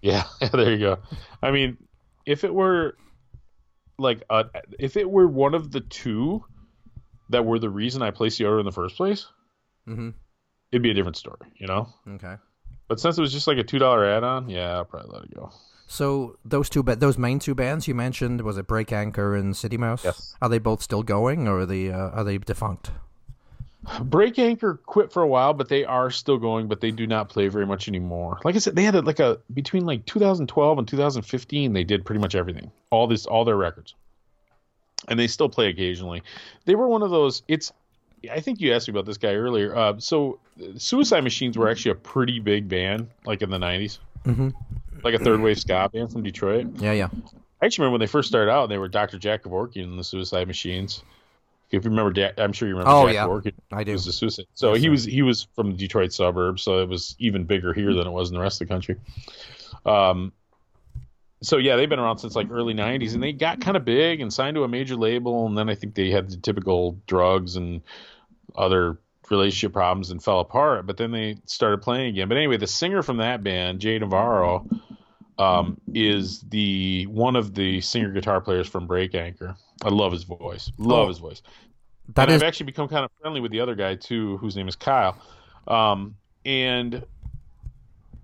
Yeah, there you go. I mean, if it were like uh, if it were one of the two that were the reason I placed the order in the first place, Mm-hmm. it'd be a different story, you know. Okay. But since it was just like a two dollar add-on, yeah, I'll probably let it go. So those two, ba- those main two bands you mentioned, was it Break Anchor and City Mouse? Yes. Are they both still going, or are they uh, are they defunct? Break Anchor quit for a while, but they are still going, but they do not play very much anymore. Like I said, they had a, like a between like 2012 and 2015, they did pretty much everything, all this, all their records, and they still play occasionally. They were one of those. It's, I think you asked me about this guy earlier. Uh, so, Suicide Machines were actually a pretty big band, like in the 90s, Mhm. like a third wave ska band from Detroit. Yeah, yeah. I actually remember when they first started out, they were Dr. Jack Kevorkian and the Suicide Machines. If you remember, I'm sure you remember Oh, Jack yeah. Kevorkian I do. was a suicide. So Yes, he was he was from the Detroit suburbs, so it was even bigger here than it was in the rest of the country. Um, so yeah, they've been around since like early '90s, and they got kind of big and signed to a major label, and then I think they had the typical drugs and other relationship problems and fell apart. But then they started playing again. But anyway, the singer from that band, Jay Navarro, um, is the one of the singer guitar players from Break Anchor. I love his voice. Love Oh. his voice That and is I've actually become kind of friendly with the other guy too, whose name is Kyle. Um, and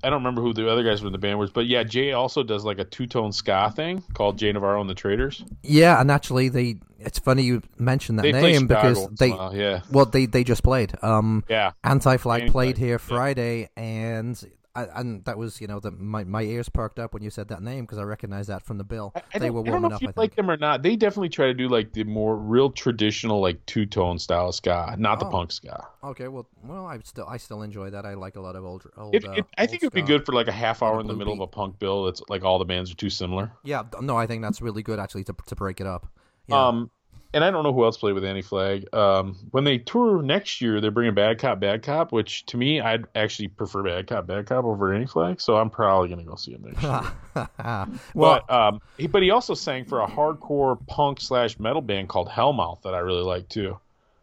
I don't remember who the other guys were in the band was, but yeah, Jay also does like a two tone ska thing called Jay Navarro and the Traders. yeah, and actually, they. It's funny you mentioned that They name because they. yeah, Well, they they just played. Um, yeah. Anti Flag played here yeah. Friday, and I, and that was you know the, my my ears perked up when you said that name because I recognized that from the bill. I, I they don't, were I don't warming know up. if you I think. like them or not. They definitely try to do like the more real traditional like two tone style ska, not the Oh. punk ska. Okay, well, well, I still I still enjoy that. I like a lot of old old. It, uh, it, I think it would be good for like a half hour in the middle beat. of a punk bill. That's like all the bands are too similar. Yeah, no, I think that's really good actually to to break it up. Yeah. Um, and I don't know who else played with Anti Flag. Um, when they tour next year, they're bringing Bad Cop, Bad Cop, which to me, I'd actually prefer Bad Cop, Bad Cop over Anti Flag. So I'm probably gonna go see him next year. well, but um, he, but he also sang for a hardcore punk slash metal band called Hellmouth that I really like too.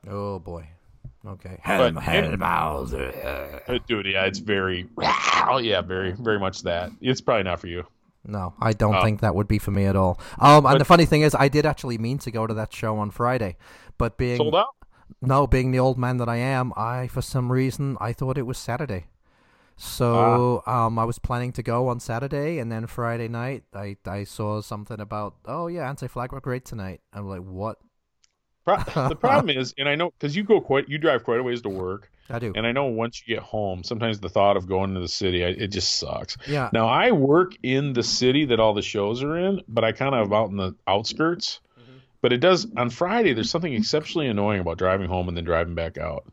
oh boy. Okay. But- Hellmouth. Uh, Dude, yeah, it's very, yeah, very, very much that. It's probably not for you. No, I don't Oh. think that would be for me at all. Um, and But- the funny thing is, I did actually mean to go to that show on Friday, but being Sold out. no, being the old man that I am, I for some reason I thought it was Saturday. So Ah. um, I was planning to go on Saturday, and then Friday night I I saw something about oh yeah, anti flag were great tonight. I'm like, what? Pro- the problem is, and I know because you go quite, you drive quite a ways to work, I do. and I know once you get home, sometimes the thought of going to the city, I, it just sucks. Yeah. Now I work in the city that all the shows are in, but I kind of am out in the outskirts. Mm-hmm. But it does on Friday. There's something exceptionally annoying about driving home and then driving back out.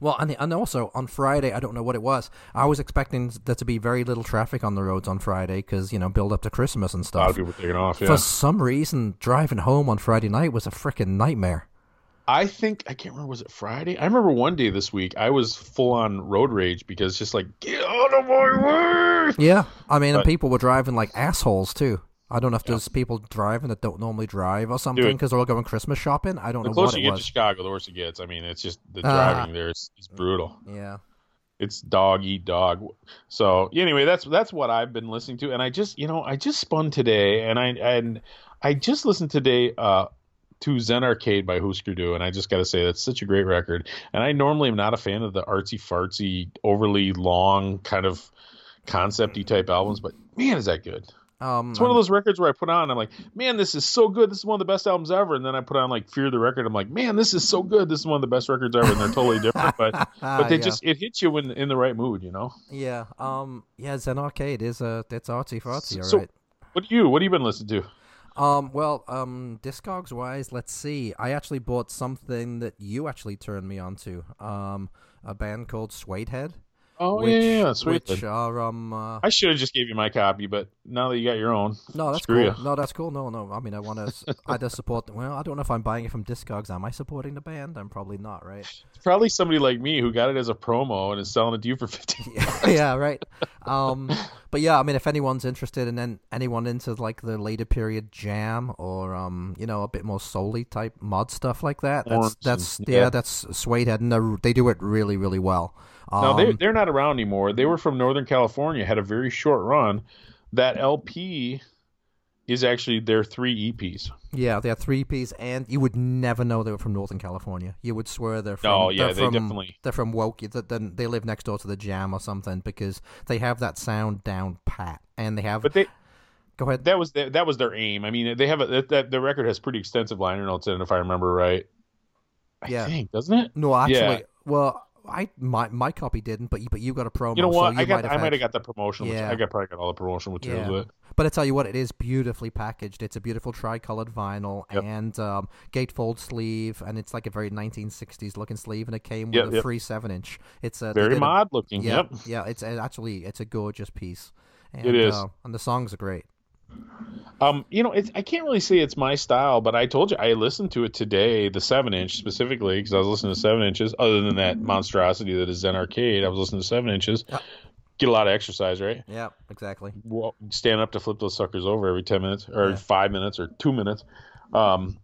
Well, and, and also on Friday, I don't know what it was. I was expecting there to be very little traffic on the roads on Friday because you know build up to Christmas and stuff. A lot of people taking off. Yeah. For some reason, driving home on Friday night was a freaking nightmare. I think I can't remember. Was it Friday? I remember one day this week I was full on road rage because just like get out of my way. Yeah, I mean, and But- people were driving like assholes too. I don't know if there's people driving that don't normally drive or something because they're all going Christmas shopping. I don't The know what closer you get to. Chicago, the worse it gets. I mean, it's just the Ah. driving there is, is brutal. Yeah. It's dog eat dog. So anyway, that's that's what I've been listening to, and I just you know I just spun today, and I and I just listened today uh, to Zen Arcade by Husker Du, and I just got to say that's such a great record. And I normally am not a fan of the artsy fartsy, overly long kind of concepty type albums, but man, is that good! Um, It's one of those records where I put on, I'm like, man, this is so good. This is one of the best albums ever. And then I put on like Fear the Record. I'm like, man, this is so good. This is one of the best records ever. And they're totally different, but but they yeah. just it hits you when in the right mood, you know. yeah. Um, yeah. Zen Arcade is a it's artsy fartsy, all So- right. What do you? What have you been listening to? Um, well, um, Discogs wise, let's see. I actually bought something that you actually turned me on to. Um, a band called Suedehead. Oh which, yeah, yeah, sweet. which are um. Uh, I should have just gave you my copy, but now that you got your own, no, that's screw cool. ya. No, that's cool. No, no. I mean, I want to. I just support. Well, I don't know if I'm buying it from Discogs. Am I supporting the band? I'm probably not, right? it's probably somebody like me who got it as a promo and is selling it to you for fifteen. yeah, right. Um, but yeah, I mean, if anyone's interested and then anyone into like the later period jam or um, you know, a bit more soul type mod stuff like that, that's that's and- yeah, yeah. that's Suedehead, and they're- they do it really, really well. Um, No, they're they're not around anymore. They were from Northern California, had a very short run. That LP is actually their three EPs. yeah, they're three piece, and you would never know they were from Northern California. You would swear they're from. No, yeah, they're they from, definitely- They're from Woke. That then they live next door to the Jam or something because they have that sound down pat, and they have. But they go ahead. that was the, that was their aim. I mean, they have a that, that the record has pretty extensive liner notes in it, if I remember right. I Yeah. think doesn't it? no, actually, yeah. well, I my my copy didn't, but you but you got a promo. You know so what? you I got might I have might have got the promotion. Yeah. I got probably got all the promotional materials Yeah. it. But I tell you what, it is beautifully packaged. It's a beautiful tricolored vinyl Yep. and um, gatefold sleeve, and it's like a very 1960s looking sleeve, and it came with Yep, a yep. free seven inch. It's a Very did a- mod looking. yeah, Yep. yeah. It's uh, actually it's a gorgeous piece. And, It is. uh, and the songs are great. Um, you know, it's, I can't really say it's my style, but I told you I listened to it today, the seven inch specifically, because I was listening to seven inches. Other than that monstrosity that is Zen Arcade, I was listening to seven inches. Get a lot of exercise, right? Yeah, exactly. Well, stand up to flip those suckers over every ten minutes, or Yeah. five minutes, or two minutes. Um,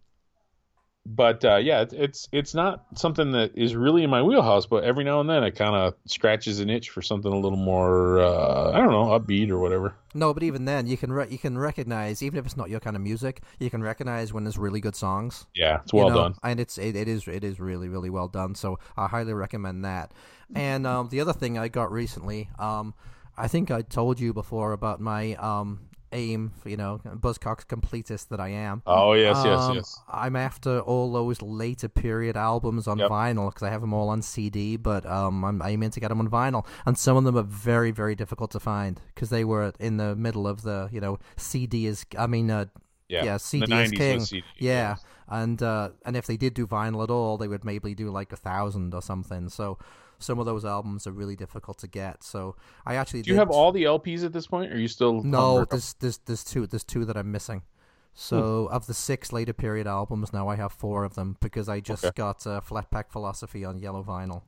but uh, yeah, it's, it's it's not something that is really in my wheelhouse. But every now and then, it kind of scratches an itch for something a little more, uh, I don't know, upbeat or whatever. No, but even then, you can re- you can recognize, even if it's not your kind of music, you can recognize when there's really good songs. Yeah, it's you well know, done. and it's it, it is it is really really well done. So I highly recommend that. And um, the other thing I got recently, um, I think I told you before about my um, aim, you know, Buzzcocks completist that I am. Oh yes, yes, Um, yes. I'm after all those later period albums on Yep. vinyl because I have them all on CD, but um, I'm aiming to get them on vinyl, and some of them are very, very difficult to find because they were in the middle of the, you know, CD is, I mean, uh, Yeah, yeah, CD is king. CD, yeah, yeah. and uh, and if they did do vinyl at all, they would maybe do like a thousand or something. So some of those albums are really difficult to get. So I actually Do you did- have all the LPs at this point? Or are you still no, there's there's there's two there's two that I'm missing. So of the six later period albums, now I have four of them because I just Okay. got uh, Flat Pack Philosophy on yellow vinyl,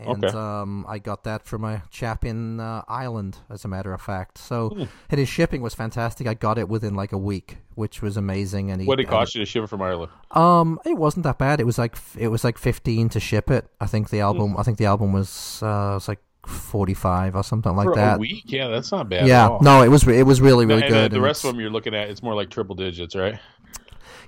and Okay. um, I got that from a chap in uh, Ireland, as a matter of fact. So Hmm. and his shipping was fantastic. I got it within like a week, which was amazing. And he, What did it and- cost you to ship it from Ireland? Um, it wasn't that bad. It was like it was like fifteen to ship it. I think the album. Hmm. I think the album was uh, was like forty five or something like For that. a week? Yeah, that's not bad. Yeah, at all. no, it was it was really really and good. the rest of them you're looking at, it's more like triple digits, right?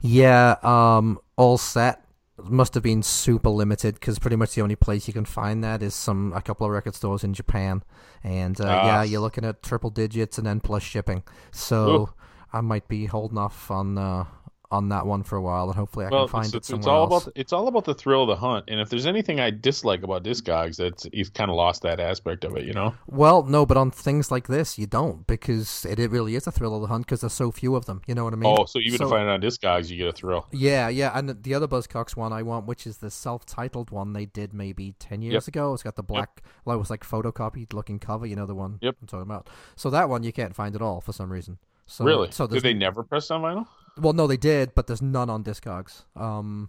Yeah, um, all set must have been super limited because pretty much the only place you can find that is some a couple of record stores in Japan, and uh, Ah. yeah, you're looking at triple digits and then plus shipping. So Ooh. I might be holding off on uh, on that one for a while, and hopefully I well, can find it's, it somewhere it's all else. about it's all about the thrill of the hunt. And if there's anything I dislike about Discogs, it's he's kind of lost that aspect of it. You know? Well, no, but on things like this, you don't because it, it really is a thrill of the hunt because there's so few of them. You know what I mean? oh, so even So- find it on Discogs, you get a thrill. Yeah, yeah, and the other Buzzcocks one I want, which is the self-titled one they did maybe ten years Yep. ago. It's got the black, well, it was like photocopied looking cover. You know the one Yep. I'm talking about. So that one you can't find at all for some reason. So, really? So Did they never press on vinyl? Well, no, they did, but there's none on Discogs. Um,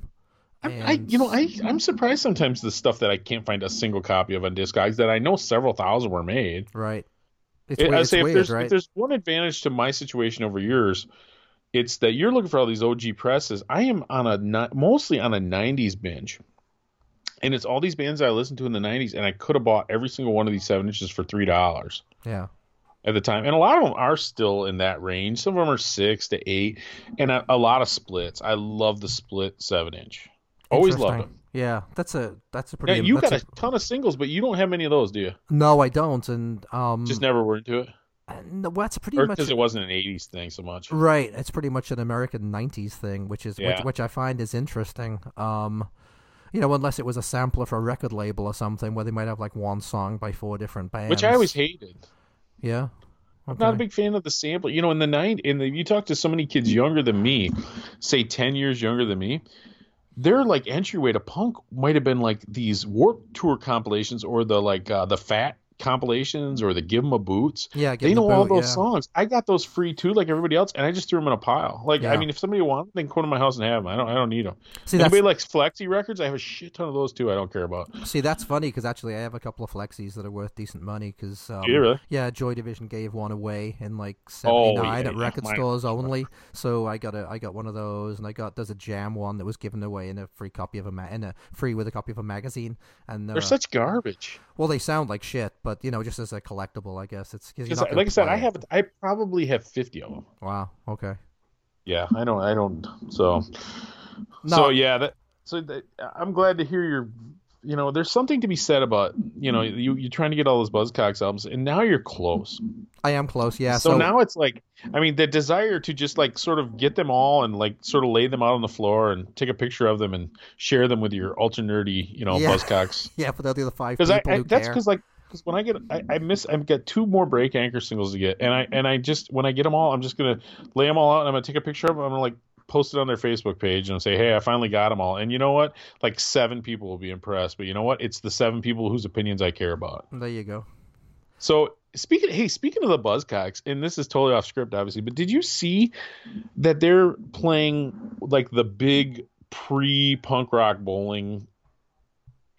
I, I, you know, I, I'm surprised sometimes the stuff that I can't find a single copy of on Discogs that I know several thousand were made. right. It's, I weird, it's say if weird, there's right? if there's one advantage to my situation over yours, it's that you're looking for all these OG presses. I am on a mostly on a '90s binge, and it's all these bands I listened to in the '90s, and I could have bought every single one of these seven inches for three dollars yeah. At the time, and a lot of them are still in that range. Some of them are six to eight, and a, a lot of splits. I love the split seven inch. Always loved Interesting. them. Yeah, that's a that's a Yeah, pretty. you that's got a ton of singles, but you don't have many of those, do you? no, I don't, and um, Just never were into it, no, well, that's pretty or much because it wasn't an '80s thing so much. Right, it's pretty much an American '90s thing, which is Yeah. which, which I find is interesting. Um, you know, unless it was a sampler for a record label or something, where they might have like one song by four different bands. Which I always hated. Yeah. I'm not a big fan of the sample. You know, in the nine, in the you talk to so many kids younger than me, say ten years younger than me, their like entryway to punk might have been like these Warped Tour compilations or the like uh, the Fat compilations or the Give 'em a Boots. Yeah, they they 'em a know all those yeah. songs. I got those free too, like everybody else, and I just threw them in a pile. Like, I mean, if somebody wants, they can come to my house and have them. I don't, I don't need them. See, Anybody likes Flexi records? I have a shit ton of those too. I don't care about. see that's funny because actually I have a couple of Flexis that are worth decent money because um, you really? yeah, Joy Division gave one away in like Oh, '79 yeah, at yeah, record stores only. So I got a I got one of those, and I got there's a Jam one that was given away in a free copy of a ma- in a free with a copy of a magazine, and They're uh, such garbage. well they sound like shit, but you know just as a collectible, I guess it's 'cause you're 'Cause not I- gonna like I said, play I it. have. I probably have fifty of them. Wow. Okay. Yeah, I don't. I don't. So. No. So yeah, that. So that, I'm glad to hear your. You know, there's something to be said about you know you you're trying to get all those Buzzcocks albums, and now you're close. I am close. Yeah. so, So, now it's like, I mean, the desire to just like sort of get them all and like sort of lay them out on the floor and take a picture of them and share them with your ultra nerdy, you know, Yeah. Buzzcocks. yeah, for the other five Because I, I that's because like because when I get I, I miss I've got two more break anchor singles to get and I and I just when I get them all I'm just gonna lay them all out and I'm gonna take a picture of them I'm gonna like post it on their Facebook page and say hey I finally got them all. And you know what? Like seven people will be impressed but you know what? It's the seven people whose opinions I care about. There you go. so speaking hey speaking of the Buzzcocks and this is totally off script obviously but did you see that they're playing like the big pre punk rock bowling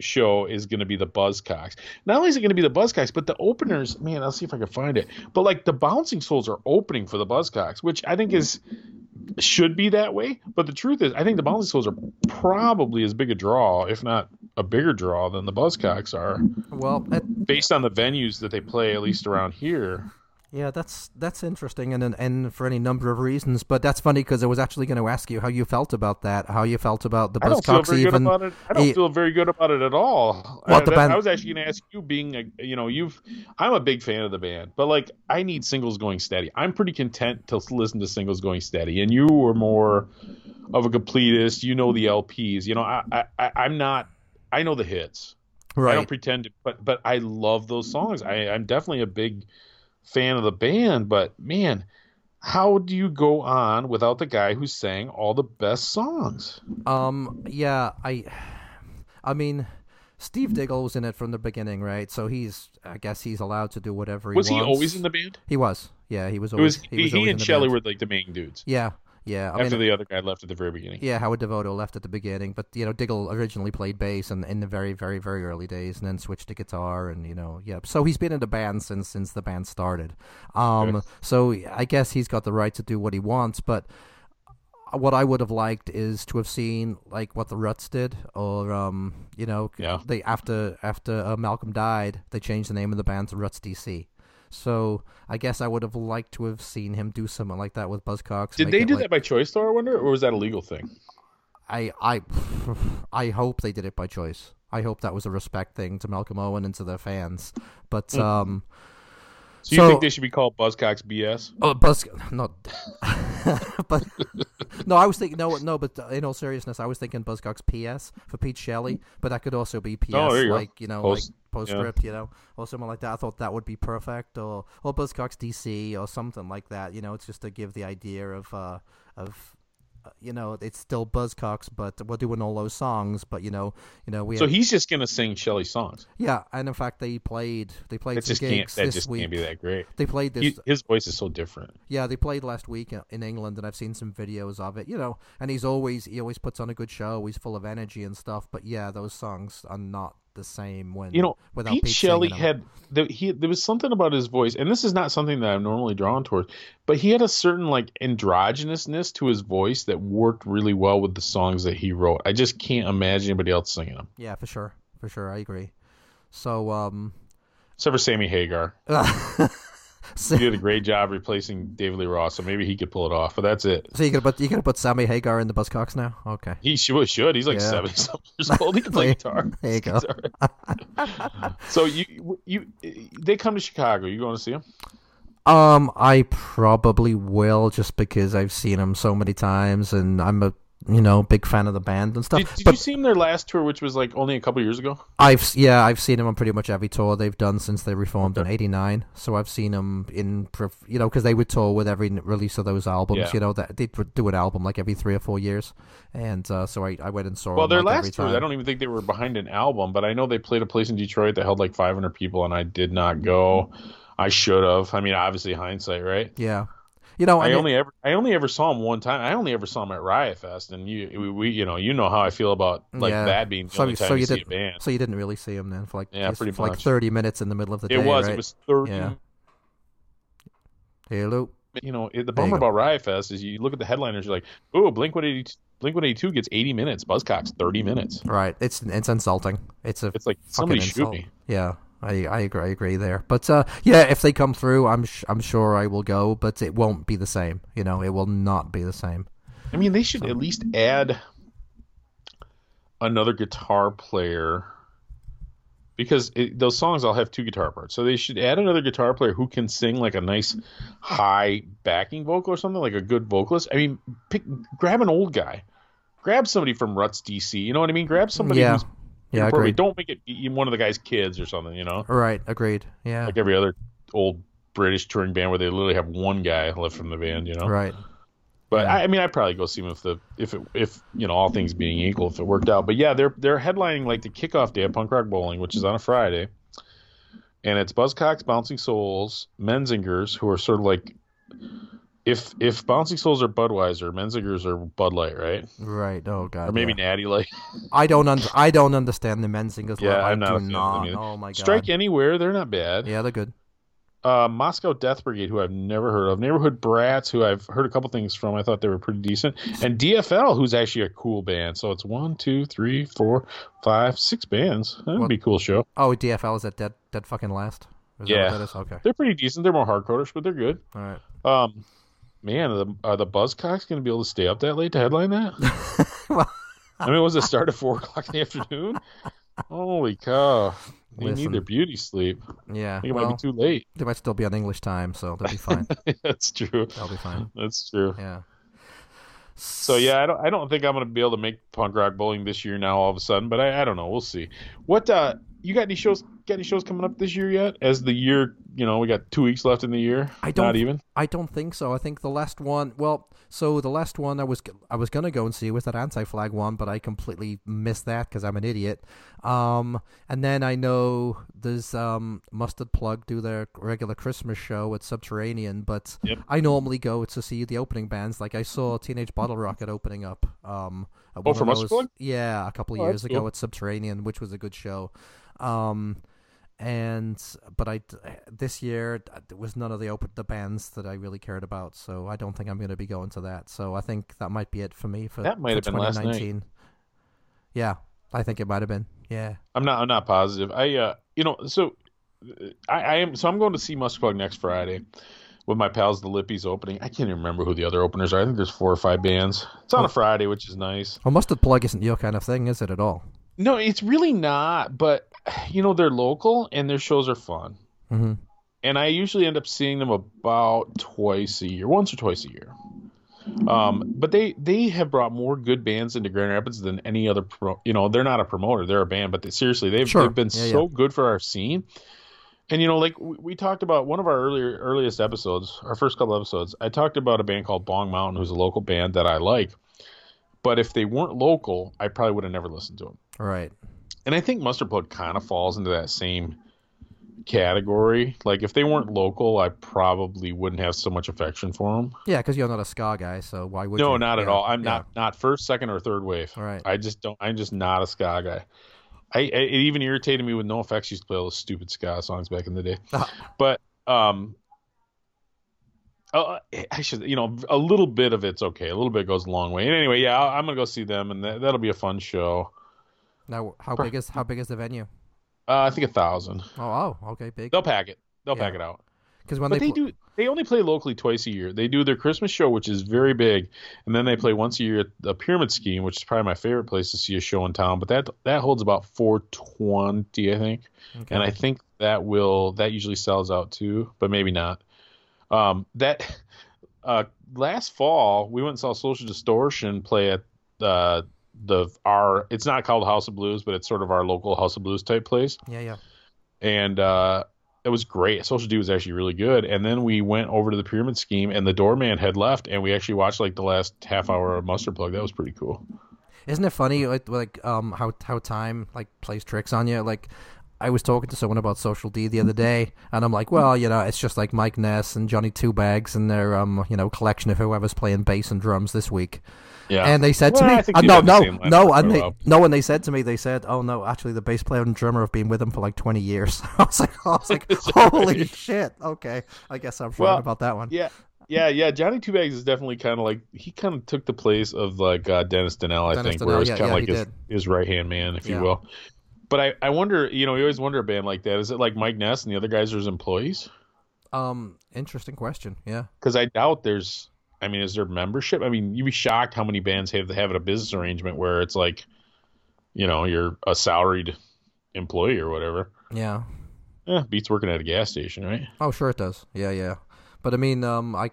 show is going to be the Buzzcocks. Not only is it going to be the Buzzcocks, but the openers, man, I'll see if I can find it. But like the Bouncing Souls are opening for the Buzzcocks, which I think is should be that way. But the truth is, I think the Bouncing Souls are probably as big a draw, if not a bigger draw, than the Buzzcocks are, Well, based on the venues that they play, at least around here. Yeah, that's that's interesting, and and, for any number of reasons. But that's funny because I was actually going to ask you how you felt about that, how you felt about the I don't feel Buzzcocks even. about it. I don't feel very good about it at all. What, I, the band- I was actually going to ask you, being a, you know, you've, I'm a big fan of the band, but like, I need singles going steady. I'm pretty content to listen to singles going steady, and you were more of a completist. You know the LPs. You know, I, I, I I'm not. I know the hits. Right. I don't pretend to, but but I love those songs. I, I'm definitely a big fan of the band, but man, how do you go on without the guy who sang all the best songs? Um, yeah, I, I mean, Steve Diggle was in it from the beginning, right? So he's, I guess he's allowed to do whatever he Was he always in the band? He was. Yeah, he was It was he, he, was always in and band. were like the main dudes Yeah, yeah. I after mean, the other guy left at the very beginning. Yeah, Howard Devoto left at the beginning, but you know Diggle originally played bass and in the very, very, very early days, and then switched to guitar, and you know, yeah. So he's been in the band since since the band started. Um, so I guess he's got the right to do what he wants, but what I would have liked is to have seen like what the Ruts did, or um, you know, Yeah. they after after uh, Malcolm died, they changed the name of the band to Ruts DC. So I guess I would have liked to have seen him do something like that with Buzzcocks. Did they do like- that by choice, though? I wonder, or was that a legal thing? I I I hope they did it by choice. I hope that was a respect thing to Malcolm Owen and to their fans. But um, So you So- think they should be called Buzzcocks BS? oh, Buzz, not. but no, I was thinking no, no. But in all seriousness, I was thinking Buzzcocks PS for Pete Shelley, but that could also be PS, Oh, you go. like you know, Post- like postscript, you know, or something like that. I thought that would be perfect, or or Buzzcocks DC or something like that. You know, it's just to give the idea of uh of. You know, it's still Buzzcocks, but we're doing all those songs. But you know, you know, we So have- he's just gonna sing Shelley songs. Yeah, and in fact, they played they played That just can't. That just week. can't be that great. They played this. He, his voice is so different. yeah, they played last week in- in England, and I've seen some videos of it. You know, and he's always he always puts on a good show. He's full of energy and stuff. But yeah, those songs are not the same when You know, without Pete Pete Shelley had the, he there was something about his voice, and this is not something that I'm normally drawn towards, but he had a certain like androgynousness to his voice that worked really well with the songs that he wrote. I just can't imagine anybody else singing them, Yeah, for sure, for sure, I agree. So um, except for Sammy Hagar. so, He did a great job replacing David Lee Roth, so maybe he could pull it off. But that's it. so you gonna put you gonna put Sammy Hagar in the Buzzcocks now? Okay, He should. should. He's like Yeah. seventy something years old. He can play guitar. there you go. So you you they come to Chicago. You going to see him? Um, I probably will just because I've seen him so many times, and I'm a you know, big fan of the band and stuff. Did, did but you see them their last tour, which was like only a couple years ago? I've yeah, I've seen them on pretty much every tour they've done since they reformed in '89. So I've seen them in, you know, because they would tour with every release of those albums. Yeah. You know, that they would do an album like every three or four years, and uh, so I, I went and saw. Well, them, their like, last tour. I don't even think they were behind an album, but I know they played a place in Detroit that held like 500 people, and I did not go. I should have. I mean, obviously hindsight, right? Yeah, you know, I mean- only ever I only ever saw him one time. I only ever saw him at Riot Fest, and you we, we you know you know how I feel about like Yeah. that being the So- only so you you see a band. So you didn't really see him then for like Yeah, pretty for like thirty minutes in the middle of the day. It was right? it was 30. Yeah. Hello. You know it, the bummer about Riot Fest is you look at the headliners, you're like, oh, Blink 182 Blink 182 gets 80 minutes, Buzzcocks 30 minutes. Right. It's it's insulting. It's a It's like somebody shoot insult. me. Yeah. I, I agree I agree there, but uh, yeah, if they come through, I'm sh- I'm sure I will go, but it won't be the same. You know, it will not be the same. I mean, they should at least add another guitar player because it, those songs all have two guitar parts. So they should add another guitar player who can sing like a nice high backing vocal or something, like a good vocalist. I mean, pick grab an old guy. Grab somebody from Ruts DC. You know what I mean? Grab somebody Yeah. who's Yeah, appropriate. agreed. Don't make it one of the guy's kids or something, you know? Right, agreed. Yeah, Like every other old British touring band where they literally have one guy left from the band, you know? right. But Yeah. I, I mean, I'd probably go see them if the if it if you know all things being equal, if it worked out. But yeah, they're they're headlining like the kickoff day at Punk Rock Bowling, which is on a Friday, and it's Buzzcocks, Bouncing Souls, Menzingers, who are sort of like if if Bouncing Souls are Budweiser, Menzingers are Bud Light, right? Right. Oh god. Or maybe yeah. Natty Light. I don't un- I don't understand the Menzingers. Yeah, I'm not do a fan of them not. Oh my god. Strike Anywhere, they're not bad. Yeah, they're good. Uh, Moscow Death Brigade, who I've never heard of. Neighborhood Brats, who I've heard a couple things from. I thought they were pretty decent. And DFL, who's actually a cool band. So it's one, two, three, four, five, six bands. That would What- be a cool show. Oh, DFL is that dead dead fucking last? Is Yeah. That what that is? Okay. They're pretty decent. They're more hardcore but they're good. All right. Um, man, are the, are the Buzzcocks going to be able to stay up that late to headline that? Well- I mean, was it start at four o'clock in the afternoon? Holy cow! They Listen. need their beauty sleep. Yeah. It well, might be too late. they might still be on English time, so they'll be fine. That's true. they'll be fine. That's true. Yeah. So yeah, I don't I don't think I'm gonna be able to make punk rock bowling this year now all of a sudden, but I, I don't know. We'll see. What uh you got any shows got any shows coming up this year yet? As the year you know, we got two weeks left in the year. I don't- not even. I don't think so. I think the last one. Well, so the last one I was I was gonna go and see was that anti-flag one, but I completely missed that because I'm an idiot. Um, and then I know there's um Mustard Plug do their regular Christmas show at Subterranean, but Yep. I normally go to see the opening bands. Like I saw Teenage Bottle Rocket opening up. Um, Oh, of Mustard Plug? Yeah, a couple of Oh, years ago cool. at Subterranean, which was a good show. Um, and but I this year it was none of the open the bands that I really cared about, so I don't think I'm going to be going to that. So I think that might be it for me for That might for have been last night. 2019. Yeah, I think it might have been. Yeah, I'm not I'm not positive. I uh you know, so I, I am so I'm going to see Mustard Plug next Friday with my pals the Lippies opening. I can't even remember who the other openers are. I think there's four or five bands. It's on Oh. a Friday, which is nice. well, Mustard Plug isn't your kind of thing, is it at all? No, it's really not, but you know, they're local and their shows are fun. Mm-hmm. and I usually end up seeing them about twice a year, once or twice a year. Um, but they they have brought more good bands into Grand Rapids than any other. Pro, you know, they're not a promoter; they're a band. But they, seriously, they've Sure. they've been Yeah, so good for our scene. And you know, like we, we talked about one of our earlier earliest episodes, our first couple episodes. I talked about a band called Bong Mountain, who's a local band that I like. But if they weren't local, I probably would have never listened to them. Right. And I think Mustard Plug kind of falls into that same category. Like if they weren't local, I probably wouldn't have so much affection for them. Yeah, because you're not a ska guy, so why would you? No, not at all. I'm yeah. not not first, second, or third wave. All right. I just don't. I'm just not a ska guy. I, I it even irritated me with No Effects used to play all those stupid ska songs back in the day. Ah. But um, uh, I should you know a little bit of it's okay. A little bit goes a long way. And anyway, yeah, I'm gonna go see them, and that, that'll be a fun show. Now, how big is how big is the venue? Uh, I think a thousand. Oh, oh, okay, big. They'll pack it. They'll Yeah. pack it out. Because when but they, pl- do they only play locally twice a year they do their christmas show which is very big and then they play once a year at the pyramid scheme which is probably my favorite place to see a show in town but that that holds about 420 i think Okay. and i think that will that usually sells out too but maybe not um that uh last fall we went and saw social distortion play at uh, the our it's not called House of Blues, but it's sort of our local House of Blues type place, Yeah, yeah. and uh, it was great. Social D was actually really good, and then we went over to the Pyramid Scheme, and the doorman had left, and we actually watched like the last half hour of Mustard Plug. That was pretty cool. Isn't it funny like, like um how how time like plays tricks on you? Like I was talking to someone about Social D the other day, and I'm like, well, you know, it's just like Mike Ness and Johnny Two Bags and their um you know collection of whoever's playing bass and drums this week. Yeah, And they said to me, uh, no, no, no, and they, while. no, and they said to me, they said, oh no, actually, the bass player and drummer have been with them for like 20 years. I was like, I was like, holy shit, okay, I guess I'm wrong Well, about that one. Yeah, yeah, yeah. Johnny Two Bags is definitely kind of like he kind of took the place of like uh, Dennis Danell, I Dennis think, Danell, where it's yeah, kind of yeah, like his, did. his right hand man, if Yeah. you will. But I, I wonder, you know, you always wonder a band like that. Is it like Mike Ness and the other guys are his employees? Um, interesting question. Yeah, Because I doubt there's. I mean, is there membership? I mean, you'd be shocked how many bands have they have a business arrangement where it's like, you know, you're a salaried employee or whatever. yeah. Yeah, beats working at a gas station, right? Oh, sure it does. Yeah, yeah. But I mean, um, I,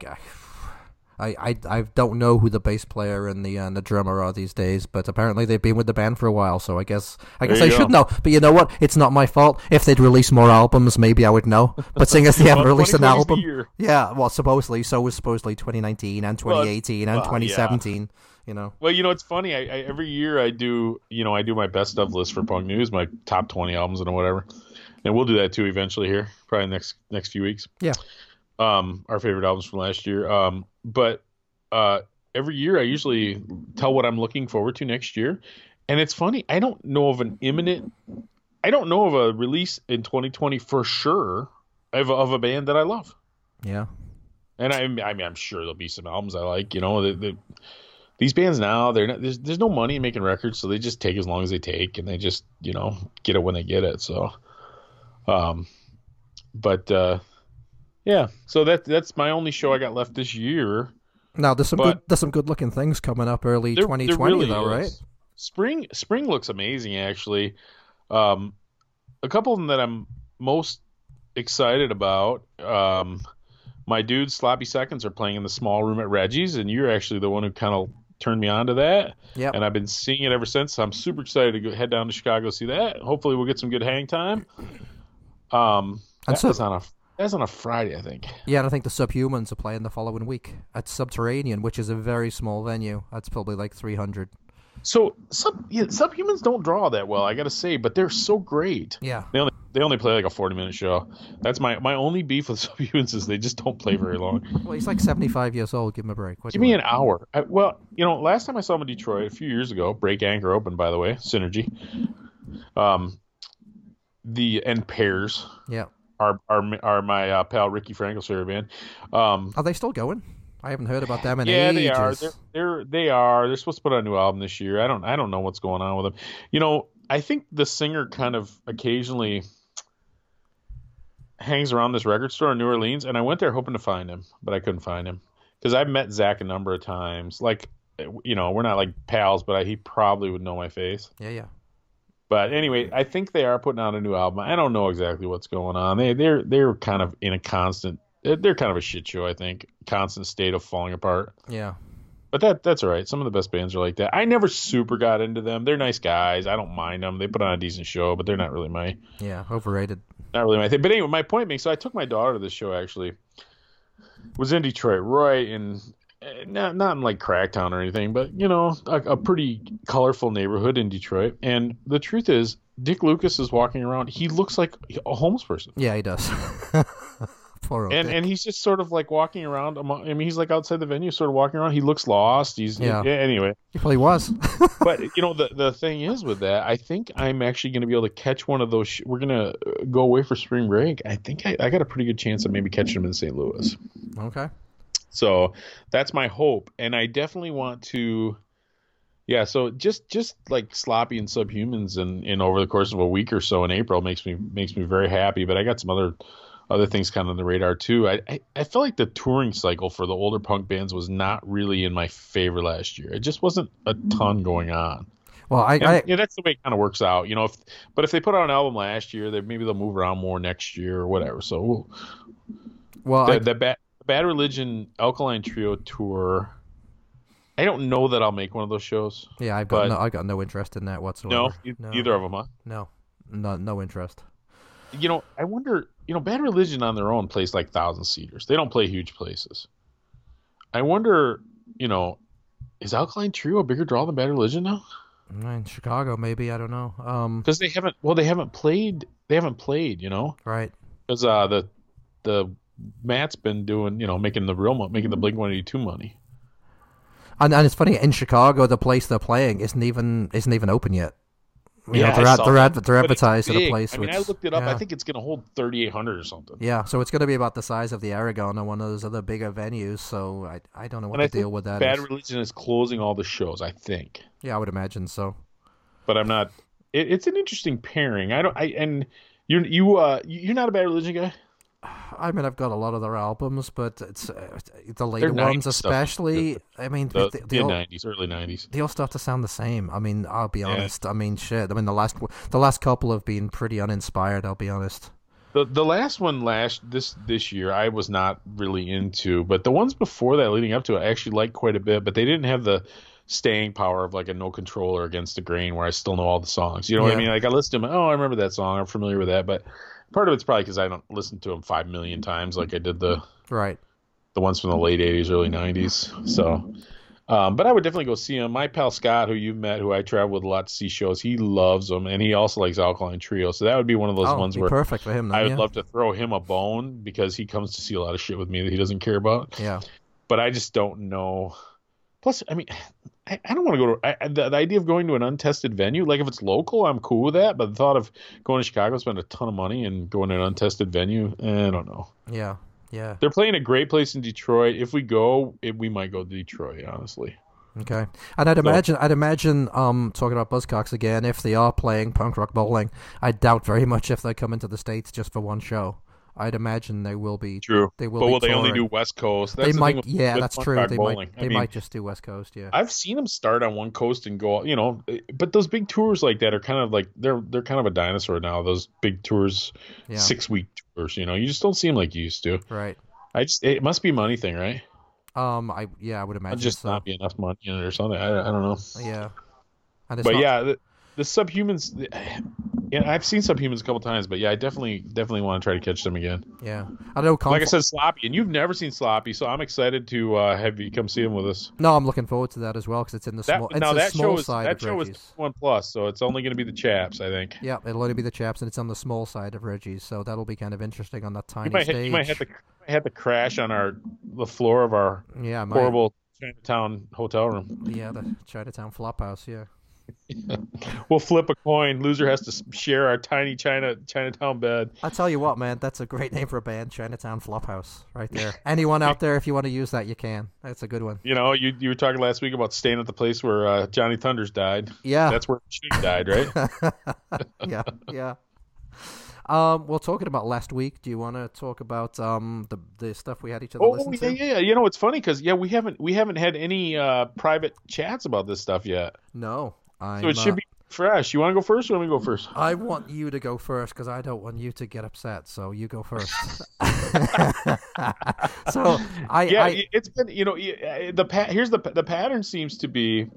I, I, I don't know who the bass player and the uh, the drummer are these days, but apparently they've been with the band for a while. So I guess I guess I you should know. But you know what? It's not my fault. If they'd release more albums, maybe I would know. But seeing as they haven't released an album, yeah. Well, supposedly so was supposedly 2019 and Well, 2018 and well, yeah. 2017. You know. Well, you know, it's funny. I, I every year I do, you know, I do my best of list for Punk News, my top twenty albums and whatever, and we'll do that too eventually here, probably next next few weeks. Yeah. Um, our favorite albums from last year. Um, but uh, every year I usually tell what I'm looking forward to next year, and it's funny. I don't know of an imminent. I don't know of a release in 2020 for sure of a, of a band that I love. Yeah. And I, I mean, I'm sure there'll be some albums I like. You know, the, the, these bands now, they're not, there's there's no money in making records, so they just take as long as they take, and they just you know get it when they get it. So, um, but uh, yeah, so that that's my only show I got left this year. Now there's some But- good there's some good looking things coming up early There- 2020 there really though, right? Spring spring looks amazing actually. Um, a couple of them that I'm most excited about. Um, my dudes Sloppy Seconds are playing in the small room at Reggie's, and you're actually the one who kind of turned me on to that. Yep. And I've been seeing it ever since. So I'm super excited to go, head down to Chicago see that. Hopefully we'll get some good hang time. Um, And that so- was on a that's on a Friday, I think. Yeah, and I think the Subhumans are playing the following week at Subterranean, which is a very small venue. That's probably like 300. So sub yeah, subhumans don't draw that well, I gotta say, but they're so great. Yeah. They only they only play like a forty minute show. That's my my only beef with subhumans is they just don't play very long. Well, he's like 75 years old. Give him a break. What Give me an hour. I, well, you know, last time I saw him in Detroit a few years ago, Break Anchor Open, by the way, Synergy. Um, the and Pears Yeah. Are are are my uh, pal Ricky Frankel's favorite band. Um, Are they still going? I haven't heard about them in yeah, ages. they are. They're, they're they are. They're supposed to put out a new album this year. I don't I don't know what's going on with them. You know, I think the singer kind of occasionally hangs around this record store in New Orleans, and I went there hoping to find him, but I couldn't find him because I've met Zach a number of times. Like, you know, we're not like pals, but I, he probably would know my face. Yeah, yeah. But anyway, I think they are putting out a new album. I don't know exactly what's going on. They they're they're kind of in a constant. They're kind of a shit show. I think constant state of falling apart. Yeah. But that that's all right. Some of the best bands are like that. I never super got into them. They're nice guys. I don't mind them. They put on a decent show, but they're not really my Yeah. Overrated. not really my thing. But anyway, my point being, so I took my daughter to this show actually. Was in Detroit, right in eh, Eh, not not in like Cracktown or anything, but you know, a, a pretty colorful neighborhood in Detroit. And the truth is, Dick Lucas is walking around. He looks like a homeless person. Yeah, he does. Poor old and Dick. and he's just sort of like walking around. Among, I mean, he's like outside the venue, sort of walking around. He looks lost. He's Yeah. Anyway, He probably was. but you know the the thing is with that, I think I'm actually going to be able to catch one of those. Sh- we're going to uh, go away for spring break. I think I, I got a pretty good chance of maybe catching him in St. Louis. okay. So that's my hope, and I definitely want to. Yeah, so just just like sloppy and subhumans, and, and over the course of a week or so in April makes me makes me very happy. But I got some other other things kind of on the radar too. I, I I felt like the touring cycle for the older punk bands was not really in my favor last year. It just wasn't a mm-hmm. ton going on. Well, I, And, I yeah, that's the way it kind of works out, you know. If but if they put out an album last year, they maybe they'll move around more next year or whatever. So we'll, well, the, I, the bad, bad religion alkaline trio tour I don't know that I'll make one of those shows. Yeah, I've got no, I got no interest in that whatsoever. No, e- no, either of them, huh? No, no, no interest. You know, I wonder. You know, Bad Religion on their own plays like thousand seaters. They don't play huge places. I wonder. You know, is Alkaline Trio a bigger draw than Bad Religion now? In Chicago, maybe I don't know. Um, Because they haven't. Well, they haven't played. They haven't played. You know, right. because uh, the the Matt's been doing. You know, making the real mo- making the Blink One Eighty Two money. And and it's funny in Chicago, the place they're playing isn't even isn't even open yet. You Yeah, know, they're ad, they're, ad, they're advertised at a place. I mean, I looked it up. I think it's going to hold thirty eight hundred or something. Yeah, so it's going to be about the size of the Aragon or one of those other bigger venues. So I I don't know what And I deal with that Bad is. Religion is closing all the shows. I think. Yeah, I would imagine so. but I'm not. It, it's an interesting pairing. I don't. I and you you uh you're not a bad religion guy. I mean, I've got a lot of their albums, but it's uh, the later ones, 90s stuff. especially. I mean, The mid all, '90s, early '90s. they all start to sound the same. I mean, I'll be Yeah. honest. I mean, shit. I mean, the last the last couple have been pretty uninspired. I'll be honest. The the last one last this this year I was not really into, but the ones before that leading up to it I actually liked quite a bit. But they didn't have the staying power of like a no control or against the grain where I still know all the songs. You know what I mean? Like I listen to them. Oh, I remember that song. I'm familiar with that. But part of it's probably because I don't listen to them five million times like I did the Right. the ones from the late 80s early 90s so um, but i would definitely go see him my pal scott who you've met who i travel with a lot to see shows he loves them and he also likes alkaline trio so that would be one of those oh, ones where perfect for him. Then, i would yeah. love to throw him a bone because he comes to see a lot of shit with me that he doesn't care about Yeah. but i just don't know plus i mean I, I don't want to go to I, the, the idea of going to an untested venue like if it's local i'm cool with that but the thought of going to chicago spend a ton of money and going to an untested venue eh, i don't know Yeah. Yeah. they're playing a great place in Detroit. If we go, it, we might go to Detroit. Honestly, Okay. And I'd imagine, I'd imagine, um, talking about Buzzcocks again, if they are playing punk rock bowling, I doubt very much if they come into the states just for one show. I'd imagine they will be. true. They will but be will they only do. West Coast? That's they the might. yeah, that's true. They bowling. might. I They mean, might just do West Coast. Yeah. I've seen them start on one coast and go. You know, but those big tours like that are kind of like they're they're kind of a dinosaur now. Those big tours, Yeah. six week tours. You know, you just don't see them like you used to. Right. I just it must be a money thing, right? Um. I. Yeah. I would imagine I'd just so. not be enough money in it or something. I, I don't know. Yeah. But not- yeah, the, subhumans. Yeah, I've seen subhumans a couple times, but yeah, I definitely definitely want to try to catch them again. Yeah. I know. Like I said, Sloppy, and you've never seen Sloppy, so I'm excited to uh, have you come see him with us. No, I'm looking forward to that as well because it's in the That small. Now the that small show is side that of show is one plus, so it's only going to be the chaps, I think. Yeah, it'll only be the chaps, and it's on the small side of Reggie's, so that'll be kind of interesting on that tiny You might, stage. you might have to have to crash on our the floor of our yeah, horrible Chinatown hotel room. Yeah, the Chinatown Flophouse. Yeah. We'll flip a coin. Loser has to share our tiny China Chinatown bed. I tell you what, man, that's a great name for a band, Chinatown Flophouse, right there. Anyone out there, if you want to use that, you can. That's a good one. You know, you you were talking last week about staying at the place where uh, Johnny Thunders died. Yeah, That's where she died, right? yeah, yeah. Um, well, talking about last week, do you want to talk about um the the stuff we had each other oh listen yeah, to? yeah, yeah. You know, it's funny because yeah, we haven't we haven't had any uh, private chats about this stuff yet, No, I'm, so it should uh, be fresh. You want to go first? or Let me go first. I want you to go first because I don't want you to get upset. So you go first. so I, yeah, I it's been you know the pa- here's the the pattern seems to be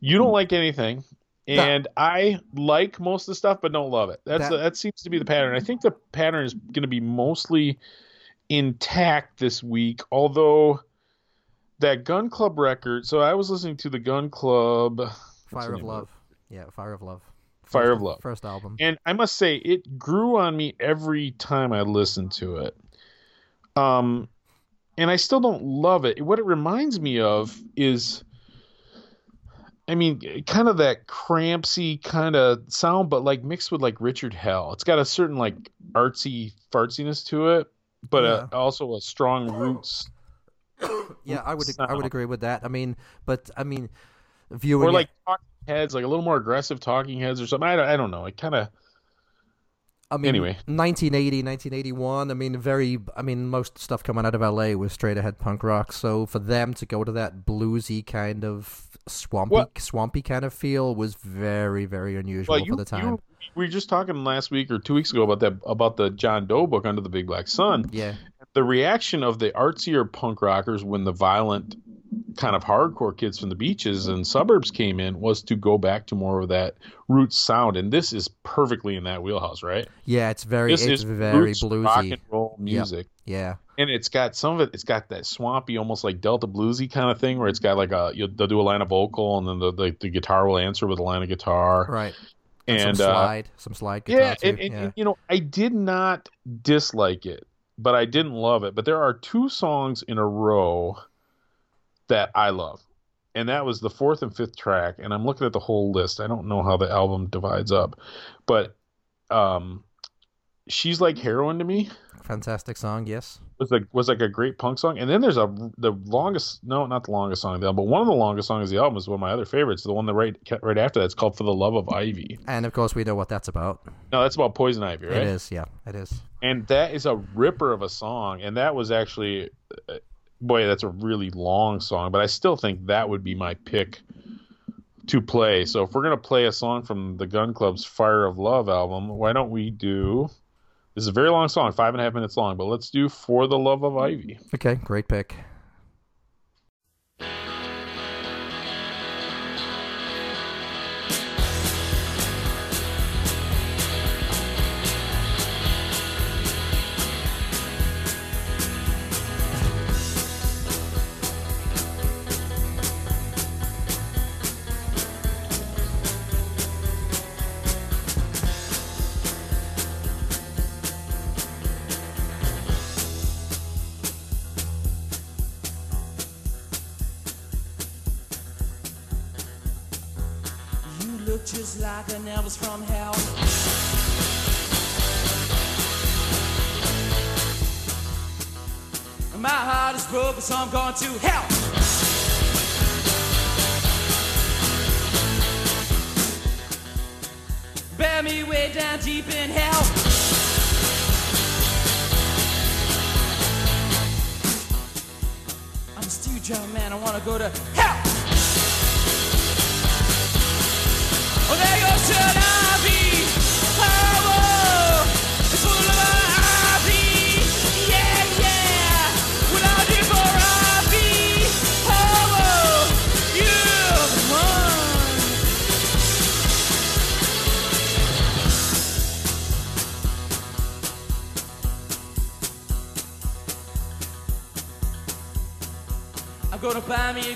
you don't like anything and I like most of the stuff but don't love it. That's That- that seems to be the pattern. I think the pattern is going to be mostly intact this week, although that Gun Club record. So I was listening to the Gun Club Fire of Love. Yeah, Fire of Love. Fire First- of Love. First album. and I must say it grew on me every time I listened to it. Um, and I still don't love it. What it reminds me of is, I mean, kind of that crampsy kind of sound, but like mixed with like Richard Hell. It's got a certain like artsy fartsiness to it, but uh also a strong roots. Yeah, I would I would agree with that. I mean, but I mean, viewing Or it- like talking heads, like a little more aggressive talking heads or something. I don't, I don't know. It kind of I mean, anyway. 1980, 1981. I mean, very. I mean, most stuff coming out of LA was straight ahead punk rock. So for them to go to that bluesy kind of swampy, Well- swampy kind of feel was very, very unusual Well, you, for the time. you we were just talking last week or two weeks ago about that about the John Doe book Under the Big Black Sun. Yeah, The reaction of the artsier punk rockers when the violent kind of hardcore kids from the beaches and suburbs came in was to go back to more of that roots sound, and this is perfectly in that wheelhouse, right? Yeah, it's very This it's is very roots rock bluesy. and roll music. Yeah. and it's got some of it. It's got that swampy, almost like Delta bluesy kind of thing, where it's got like a you'll, they'll do a line of vocal, and then the, the the guitar will answer with a line of guitar, Right. and some uh, slide, some slide guitar yeah, too. and, and, yeah. and, you know, I did not dislike it, but I didn't love it. But there are two songs in a row that I love, and that was the fourth and fifth track. And I'm looking at the whole list. I don't know how the album divides up, but um, she's like heroin to me Fantastic song, yes. was like was like a great punk song. And then there's a the longest no, not the longest song of the album, but one of the longest songs of the album is one of my other favorites. The one that right right after that's called "For the Love of Ivy." And of course, we know what that's about. No, that's about poison ivy, right? It is, yeah, it is. and that is a ripper of a song and that was actually uh, boy that's a really long song but i still think that would be my pick to play so if we're going to play a song from the gun club's fire of love album why don't we do this is a very long song five and a half minutes long but let's do for the love of ivy Okay, great pick.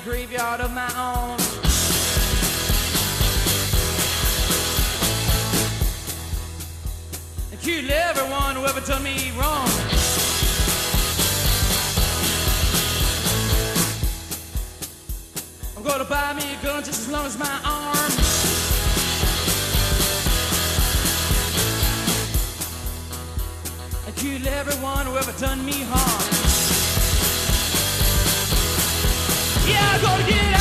Graveyard of my own. and kill everyone who ever done me wrong. I'm gonna buy me a gun just as long as my arm. And kill everyone who ever done me harm. Yeah,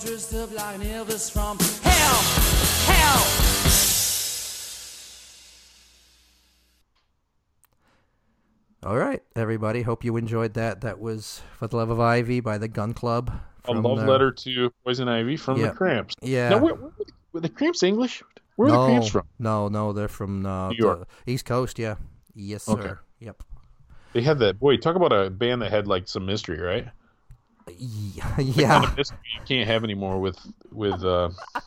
dressed up like an Elvis from hell, hell. All right, everybody. Hope you enjoyed that. That was For the Love of Ivy by the Gun Club. A love their- letter to Poison Ivy from Yeah. the Cramps. Yeah. Now, where, where, were the Cramps English? Where are no, the Cramps from? No, no, they're from uh, New York. the East Coast. Yeah. Yes, sir. Okay. Yep. They had that. Boy, talk about a band that had like some mystery, right? Yeah. Yeah. you can't have anymore with with. uh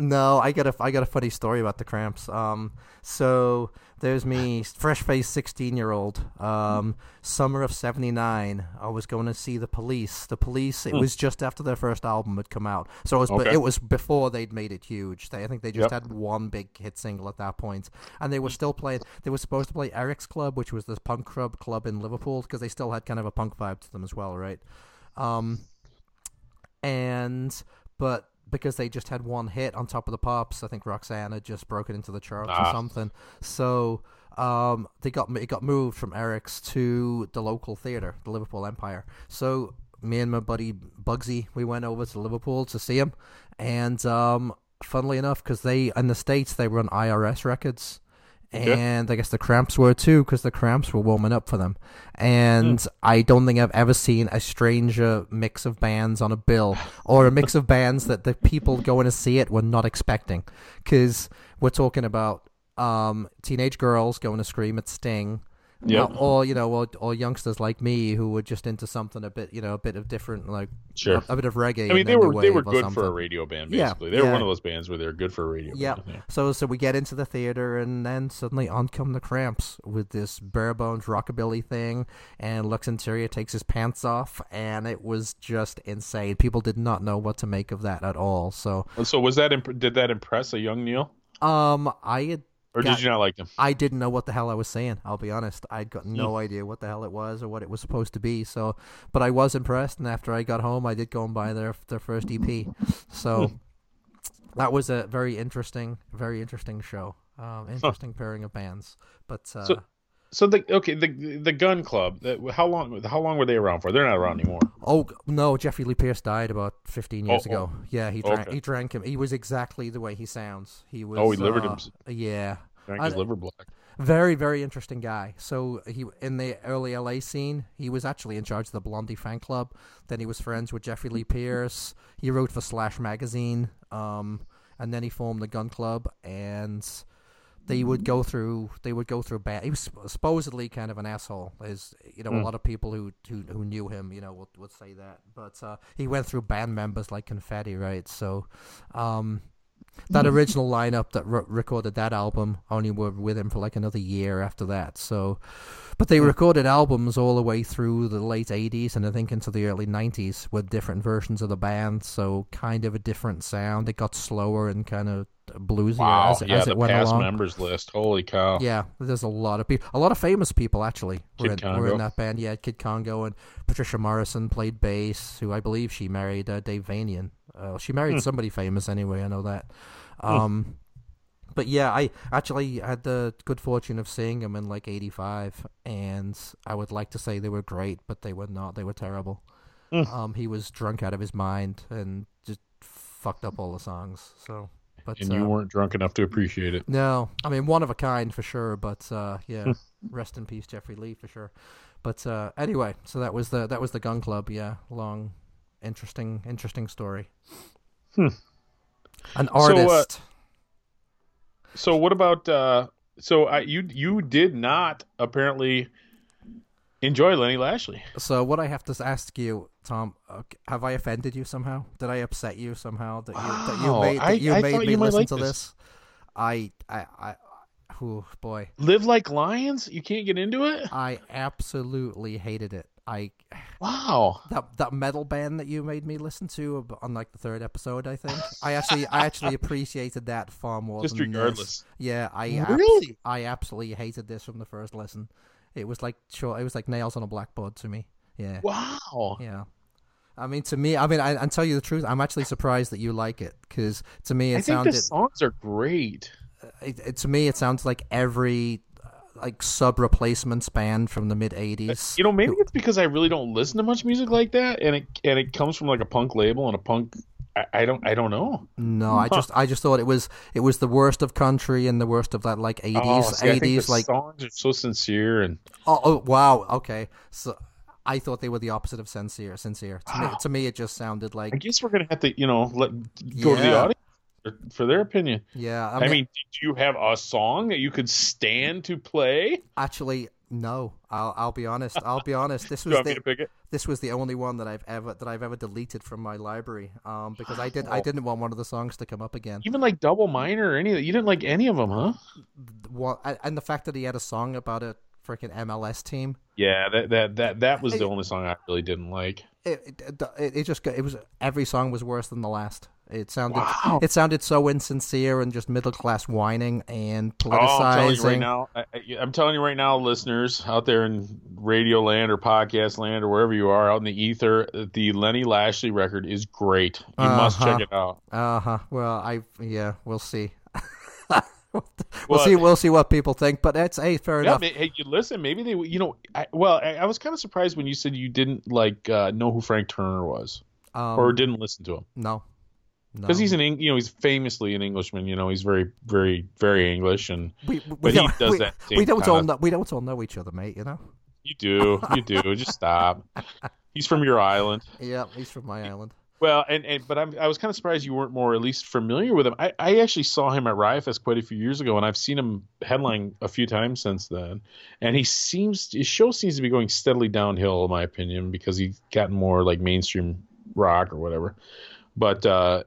No, I got a I got a funny story about the cramps. Um, so there's me, fresh faced sixteen year old. Um, summer of '79, I was going to see the Police. The Police. It was just after their first album had come out, so it was Okay. it was before they'd made it huge. They, I think they just Yep. had one big hit single at that point, and they were still playing. They were supposed to play Eric's Club, which was this punk club club in Liverpool, because they still had kind of a punk vibe to them as well, right? Um, and but because they just had one hit on top of the pops, I think Roxanne had just broken into the charts or Ah. something. So um, they got it got moved from Eric's to the local theater, the Liverpool Empire. So me and my buddy Bugsy, we went over to Liverpool to see him, and um, funnily enough, because they in the states they run IRS records. And I guess the Cramps were too, because the Cramps were warming up for them. And I don't think I've ever seen a stranger mix of bands on a bill, or a mix of bands that the people going to see it were not expecting. Because we're talking about um, teenage girls going to scream at Sting, Yep. or, or you know, or, or youngsters like me who were just into something a bit, you know, a bit of different, like Sure. a, a bit of reggae. I mean, they were they were good for a radio band. Yeah, Basically, they were yeah. one of those bands where they're good for a radio. Yeah. band. yeah. So so we get into the theater and then suddenly on come the cramps with this bare bones rockabilly thing and Lux Interior takes his pants off and it was just insane. People did not know what to make of that at all. So And So was that imp- did that impress a young Neil, um I had or Got- did you not like them? I didn't know what the hell I was saying. I'll be honest. I'd got Hmm. no idea what the hell it was or what it was supposed to be. So, but I was impressed. And after I got home, I did go and buy their their first EP. So Hmm. that was a very interesting, very interesting show. Um, interesting pairing of bands. But uh, So- So the okay the the Gun Club. That, how long how long were they around for? They're not around anymore. oh no, Jeffrey Lee Pierce died about fifteen years Oh, ago. Yeah, he drank. Okay. He drank him. He was exactly the way he sounds. He was. Oh, he livered uh, him. Yeah. Drank I- liver black. Very, very interesting guy. So he in the early LA scene, he was actually in charge of the Blondie fan club. Then he was friends with Jeffrey Lee Pierce. He wrote for Slash magazine. Um, and then he formed the Gun Club, and they would go through. They would go through bad. He was supposedly kind of an asshole. As you know, a lot of people who who, who knew him, you know, would, would say that. But uh, he went through band members like Confetti, right? So. Um, that original lineup that re- recorded that album only were with him for like another year after that. So, but they recorded albums all the way through the late '80s and I think into the early '90s with different versions of the band. So, kind of a different sound. It got slower and kind of bluesier Wow. as, yeah, as it went past along. members list. Holy cow. Yeah, there's a lot of people, a lot of famous people actually were, in, were in that band. Yeah, Kid Congo and Patricia Morrison played bass, who I believe she married uh, Dave Vanian. Uh, she married Hmm. somebody famous anyway. I know that. Um, but yeah, I actually had the good fortune of seeing them in like '85, and I would like to say they were great, but they were not. They were terrible. Hmm. Um, he was drunk out of his mind and just fucked up all the songs. So, but And you uh, weren't drunk enough to appreciate it. no, I mean one of a kind for sure, but uh, yeah, rest in peace, Jeffrey Lee for sure. But uh, anyway, so that was the that was the Gun Club. Yeah, long, interesting, interesting story. Hmm. An So, uh, artist. So what about uh so I you you did not apparently enjoy Lenny Lashley. So, what I have to ask you, Tom, uh, have I offended you somehow? Did I upset you somehow that you that you made that you I made thought me you listen like to this. this? I I I. Oh boy, Live like lions? You can't get into it? I absolutely hated it. I Wow. that that metal band that you made me listen to on like the third episode, I think. I actually I actually appreciated that far more. Just than this. regardless. Yeah, I abs- Really? I absolutely hated this from the first listen. It was like sure, it was like nails on a blackboard to me. Yeah, Wow. yeah. I mean, to me, I mean, I, I tell you the truth, I'm actually surprised that you like it because to me, it I think sounded the songs are great. it, it, to me, it sounds like every uh, like sub replacements band from the mid '80s. You know, maybe it's because I really don't listen to much music like that, and it and it comes from like a punk label and a punk. I, I don't I don't know. No, I just I just thought it was it was the worst of country and the worst of that like 80s Oh, see, I think 80s the like songs are so sincere and oh, oh wow okay so I thought they were the opposite of sincere sincere to me ah. to me it just sounded like I guess we're gonna have to you know let go to the audience for, for their opinion. yeah I mean, do you have a song that you could stand to play? actually no I'll I'll be honest I'll be honest this was you want me the to pick it? this was the only one that I've ever that I've ever deleted from my library um because I did I didn't want one of the songs to come up again Even like double minor or any of that? You didn't like any of them, huh? One- and and the fact that he had a song about a freaking MLS team Yeah, that that that that was the Hey. only song I really didn't like. it, it, it, it just got, it was every song was worse than the last. It sounded Wow. it sounded so insincere and just middle class whining and Oh, I'm telling you right now, I, I'm telling you right now, listeners out there in Radio Land or Podcast Land or wherever you are out in the ether, the Lenny Lashley record is great. You must Uh-huh. check it out. Uh huh. Well, I yeah, we'll see. we'll Well, see. We'll see what people think. But it's hey, fair Yeah, enough. hey, you listen. Maybe they, you know, I, well, I, I was kind of surprised when you said you didn't like uh, know who Frank Turner was Um, or didn't listen to him no, no. because he's an, Eng- you know, he's famously an Englishman. You know, he's very, very, very English, and we, we, but he don't, does we, that we don't all know we don't all know each other, mate. You know. you do, you do. Just stop. He's from your island. Yeah, he's from my island. Well, and, and but I'm, I was kind of surprised you weren't more at least familiar with him. I, I actually saw him at Riotfest quite a few years ago, and I've seen him headline a few times since then. And he seems his show seems to be going steadily downhill, in my opinion, because he's gotten more like mainstream rock or whatever. But uh,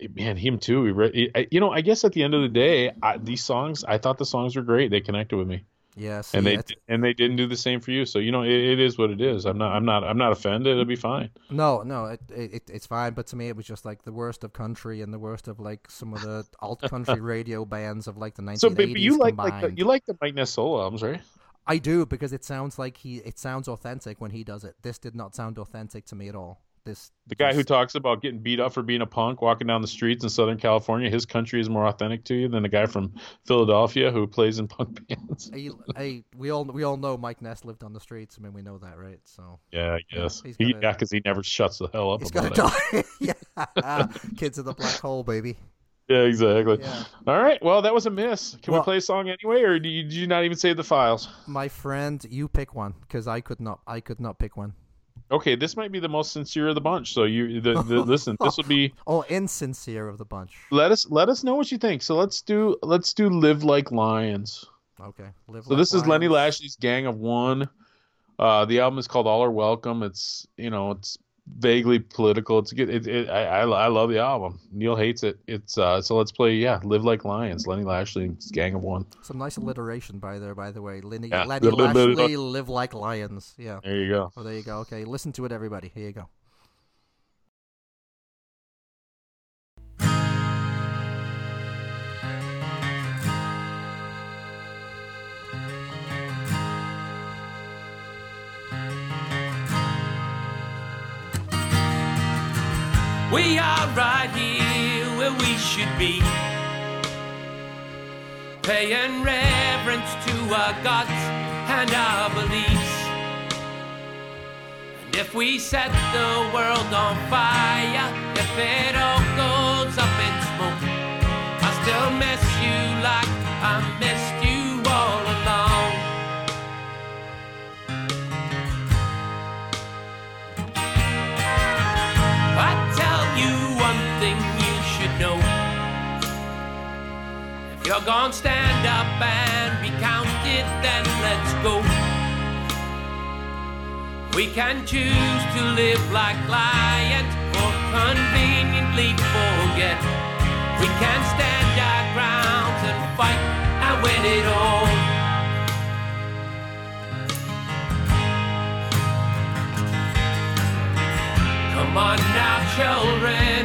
Eh, man, him too. Re- you know, I guess at the end of the day, I, these songs, I thought the songs were great. They connected with me, Yeah, see, and they it's- and they didn't do the same for you. So you know, it, it is what it is. I'm not I'm not I'm not offended. It'll be fine. No, no, it, it it's fine. But to me, it was just like the worst of country and the worst of like some of the alt country radio bands of like the 1980s So, but, you like like the, you like the Mike Ness solo albums, right? I do because it sounds like he it sounds authentic when he does it. This did not sound authentic to me at all. This The guy who talks about getting beat up for being a punk, walking down the streets in Southern California, his country is more authentic to you than the guy from Philadelphia who plays in punk bands. Hey, hey, we all we all know Mike Ness lived on the streets. I mean, we know that, right? So Yeah, I guess. he's He, gotta- yeah, because he never shuts the hell up he's about gonna it. die. yeah, kids in the black hole, baby. Yeah, exactly. Yeah. All right. Well, that was a miss. Can Well- we play a song anyway, or did you, did you not even save the files? My friend, you pick one because I could not. I could not pick one. Okay, this might be the most sincere of the bunch. So you, the, the, listen, this will be. Oh, insincere of the bunch. Let us let us know what you think. So let's do let's do live like lions. Okay. Live So Like this is Lenny Lashley's Gang of One. Uh, the album is called All Are Welcome. It's you know it's vaguely political. It's good. It, it, I, I I love the album. Neil hates it. It's uh so let's play yeah Live Like Lions. Lenny Lashley's Gang of One. Some nice alliteration by there, by the way. Lenny, Yeah. Lenny Little bit- little- Lashley, live like lions. Yeah. There you go. Oh, there you go. Okay, listen to it, everybody. Here you go. We are right here where we should be. Paying reverence to our gods and our beliefs. And if we set the world on fire, if it all goes up in smoke, I still miss you like I missed you're gonna stand up and be counted, then let's go. We can choose to live like lions or conveniently forget. We can stand our ground and fight and win it all. Come on now, children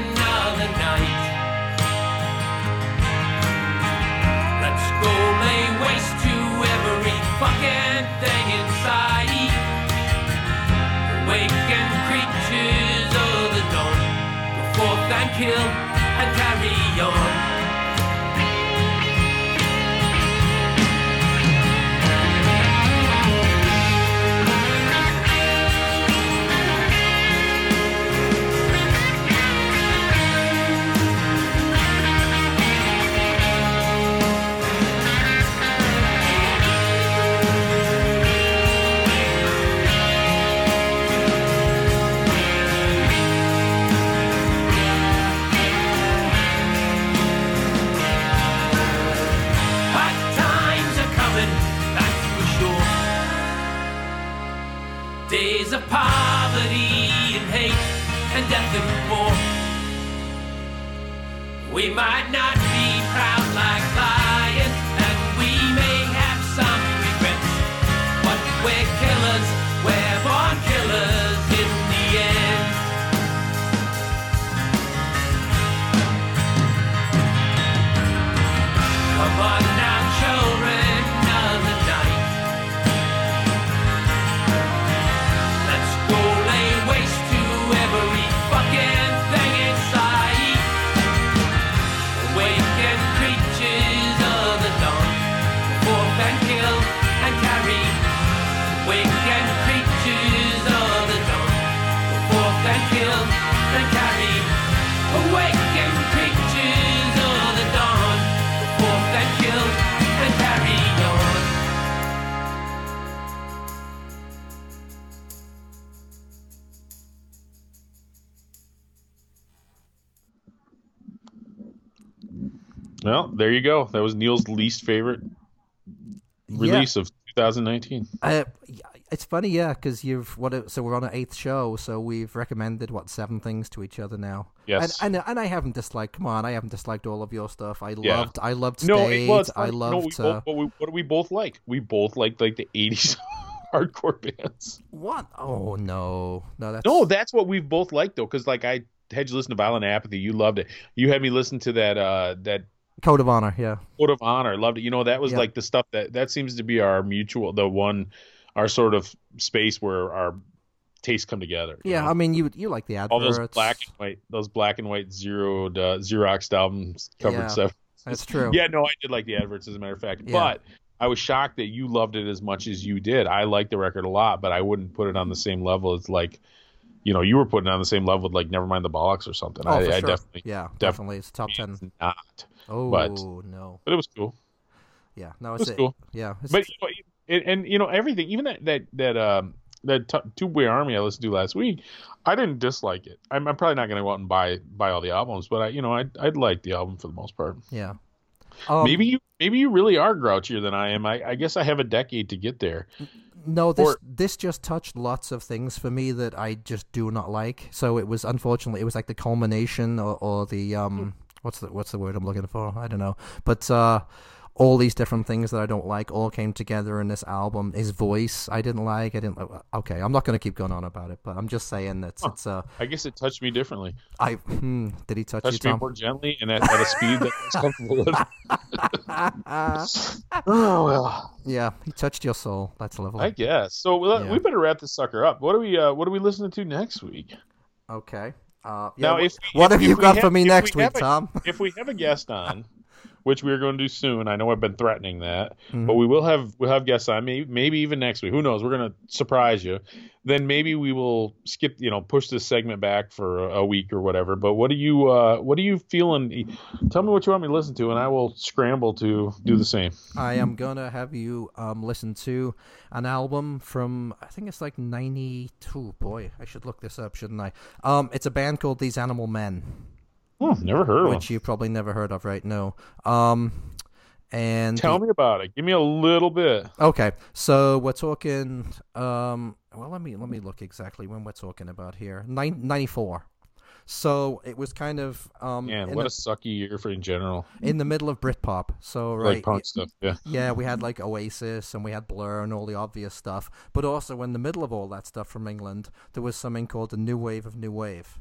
kill and carry of poverty and hate and death and war. We might not be proud like lions, and we may have some regrets, but we're killers, we're born Well, there you go. That was Neil's least favorite release of 2019. Uh, it's funny, yeah, because you've what? So we're on our eighth show, so we've recommended what seven things to each other now. Yes. and and, and I haven't disliked. Come on, I haven't disliked all of your stuff. I Yeah. loved, I loved No, State. it, well, it's I loved. No, we uh, both, but we, what do we both like? We both like like the 80s hardcore bands. what? Oh no, no, that's No, that's what we've both liked though, because like I had you listen to Violent Apathy, you loved it. You had me listen to that uh that Code of Honor. Yeah, Code of Honor, loved it. You know, that was Yeah. like the stuff that that seems to be our mutual, the one, our sort of space where our tastes come together. yeah. know? I mean, you you like the adverts. all those black and white, those black and white zero uh, Xerox albums covered Yeah. stuff. That's true. Yeah, no, I did like the adverts as a matter of fact, Yeah. but I was shocked that you loved it as much as you did. I liked the record a lot, but I wouldn't put it on the same level as like, you know, you were putting it on the same level with like Nevermind the Bollocks or something. Oh, I, for I sure. definitely, yeah, definitely definitely. It's top ten. not. Oh but- no, But it was cool. yeah, no, It it's was cool. Yeah, it's, But you know, and, and you know everything, even that that that um that t- Two Way Army I listened to last week, I didn't dislike it. I'm, I'm probably not going to go out and buy buy all the albums, but I you know I I'd like the album for the most part. yeah. Um, maybe you maybe you really are grouchier than I am. I, I guess I have a decade to get there. No, this Or- this just touched lots of things for me that I just do not like. So it was unfortunately it was like the culmination or, or the um what's the what's the word I'm looking for? I don't know. But uh all these different things that I don't like all came together in this album. His voice I didn't like. I didn't okay, I'm not going to keep going on about it, but I'm just saying that it's uh I guess it touched me differently. I hmm, did he touch Touched you me Tom? more gently and at, at a speed that I was comfortable with. oh well, yeah, he touched your soul. That's lovely. I guess. So uh, Yeah. we better wrap this sucker up. What are we uh, What are we listening to next week? Okay. Uh, yeah, Now, if what if- have if you got have- for me if we next week, a- Tom? if we have a guest on, which we're going to do soon, I know I've been threatening that, Mm-hmm. but we will have we'll have guests on, maybe maybe even next week. Who knows? We're going to surprise you. Then maybe we will skip, you know, push this segment back for a, a week or whatever. But what are you uh, what are you feeling? Tell me what you want me to listen to, and I will scramble to do the same. I am gonna have you um, listen to an album from I think it's like '92. Boy, I should look this up, shouldn't I? Um, it's a band called These Animal Men, Oh, never heard of which you probably never heard of, right? No. Um, and Tell me about it. Give me a little bit. Okay, so we're talking. Um, well, let me let me look exactly when we're talking about here. Nin- Ninety-four. So it was kind of um Man, what the, a sucky year for in general. in the middle of Britpop. So right, Like punk stuff. Yeah. Yeah, we had like Oasis and we had Blur and all the obvious stuff. But also in the middle of all that stuff from England, there was something called the New Wave of New Wave,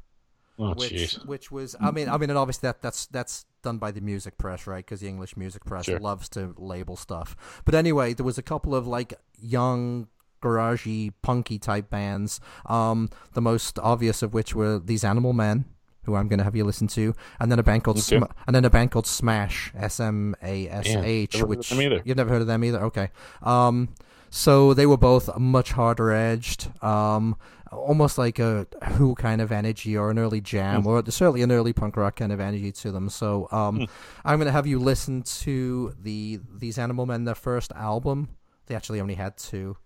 Oh, which jeez. which was I mean I mean and obviously that that's that's done by the music press, right? Because the English music press Sure. loves to label stuff. But anyway, there was a couple of like young garagey punky type bands. Um, the most obvious of which were these Animal Men. Who I'm going to have you listen to, and then a band called Sm- and then a band called Smash, S M A S H, which. You've never heard of them either? Okay. Um, so they were both much harder edged, um, almost like a Who kind of energy or an early Jam Hmm. or certainly an early punk rock kind of energy to them. So um, I'm going to have you listen to the these Animal Men, their first album. They actually only had two,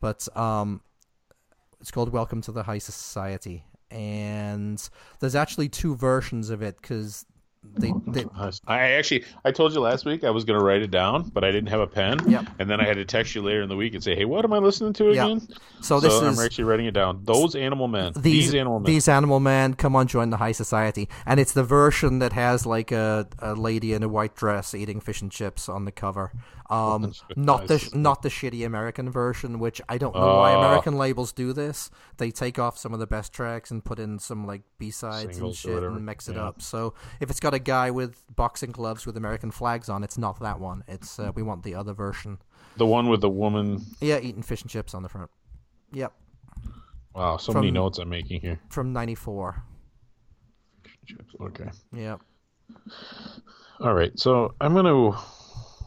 but um, it's called Welcome to the High Society. And there's actually two versions of it because they, oh, they I actually, I told you last week I was going to write it down, but I didn't have a pen. Yep. And then I had to text you later in the week and say, "Hey, what am I listening to Yeah. again?" so this so is I'm actually writing it down. Those animal men. these These, animal men. these animal men come on join the high society and it's the version that has like a, a lady in a white dress eating fish and chips on the cover um not the not the shitty american version which i don't know why Oh. american labels do this they take off some of the best tracks and put in some like b-sides and shit and mix it Yeah. up so if it's got a guy with boxing gloves with american flags on it's not that one it's uh, we want the other version the one with the woman. yeah eating fish and chips on the front yep Wow, so many notes I'm making here. from 94 Okay. yep All right. So I'm gonna.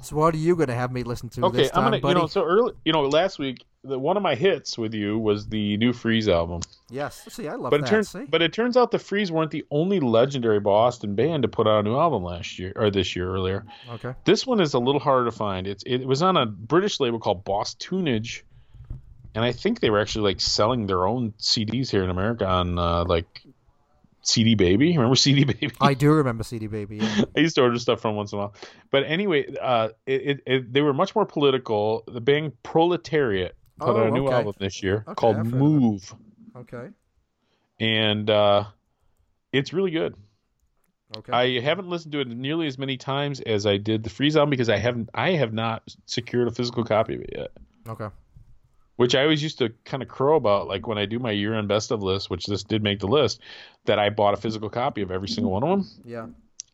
So what are you going to have me listen to Okay, this I'm gonna. buddy? You know, so early. You know, last week the one of my hits with you was the new Freeze album. yes. See, I love But it that. turns, see? but it turns out the Freeze weren't the only legendary Boston band to put out a new album last year or this year earlier. okay. This one is a little harder to find. It's it was on a British label called Boss Tuneage, and I think they were actually like selling their own CDs here in America on uh, like CD Baby. Remember CD Baby? I do remember CD Baby. Yeah. I used to order stuff from once in a while. But anyway, uh, it, it, it they were much more political. The band Proletariat put Oh, out a new okay. album this year Okay, called I've heard of it. Move, Okay. and uh, it's really good. Okay. I haven't listened to it nearly as many times as I did the Freeze album because I haven't I have not secured a physical copy of it yet. okay. Which I always used to kind of crow about, like when I do my year-end best of list, which this did make the list, that I bought a physical copy of every single one of them, Yeah.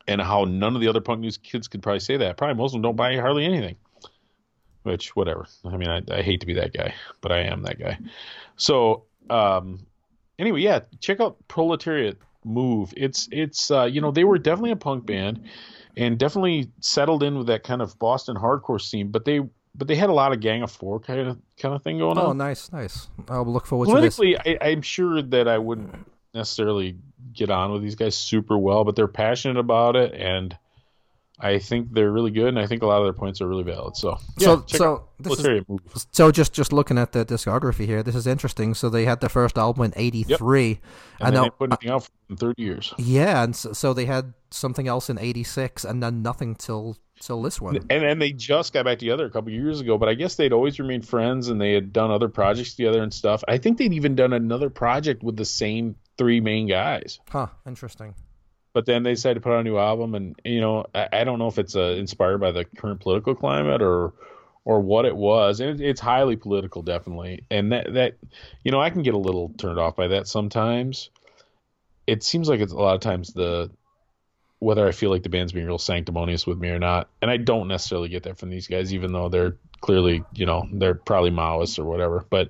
and how none of the other punk news kids could probably say that. Probably most of them don't buy hardly anything. Which, whatever. I mean, I, I hate to be that guy, but I am that guy. So, um, anyway, yeah, check out Proletariat Move. It's it's uh, you know they were definitely a punk band, and definitely settled in with that kind of Boston hardcore scene. But they but they had a lot of Gang of Four kind of kind of thing going Oh, on. Oh, nice, nice. I'll look forward to this. Politically, I, I'm sure that I wouldn't necessarily get on with these guys super well, but they're passionate about it, and I think they're really good, and I think a lot of their points are really valid. So, yeah, So, check so this is so just just looking at the discography here. This is interesting. So they had their first album in '83. and I they know. didn't put anything out for 30 years. Yeah, and so, so they had something else in '86, and then nothing till till this one. And and they just got back together a couple years ago, but I guess they'd always remained friends and they had done other projects together and stuff. I think they'd even done another project with the same three main guys. Huh. Interesting. But then they decided to put out a new album, and you know, I, I don't know if it's uh, inspired by the current political climate or or what it was. And it, it's highly political, definitely. And that that you know, I can get a little turned off by that sometimes. It seems like it's a lot of times the whether I feel like the band's being real sanctimonious with me or not. And I don't necessarily get that from these guys, even though they're clearly, you know, they're probably Maoists or whatever. But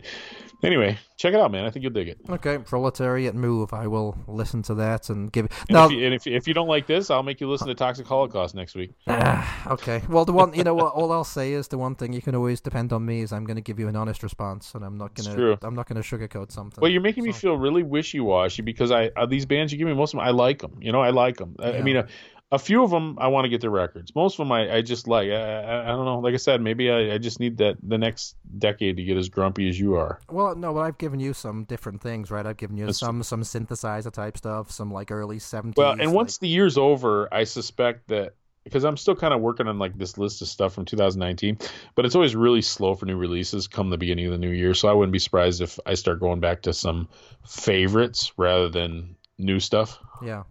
anyway, check it out, man. I think you'll dig it. Okay, Proletariat Move. I will listen to that and give. And, Now, if, you, and if, if you don't like this, I'll make you listen to Toxic Holocaust next week. Ah, okay. Well, the one you know, what, all I'll say is the one thing you can always depend on me is I'm going to give you an honest response, and I'm not going to I'm not going to sugarcoat something. Well, you're making me feel really wishy-washy because I uh, these bands you give me most of them I like them. You know, I like them. I, I mean, a, a few of them I want to get their records. Most of them I, I just like. I, I, I don't know. Like I said, maybe I, I just need that the next decade to get as grumpy as you are. Well, no, but I've given you some different things, right? I've given you That's some some synthesizer type stuff, some like early '70s. Well, and once the year's over, I suspect that because I'm still kind of working on like this list of stuff from 2019, but it's always really slow for new releases come the beginning of the new year. So I wouldn't be surprised if I start going back to some favorites rather than new stuff. yeah,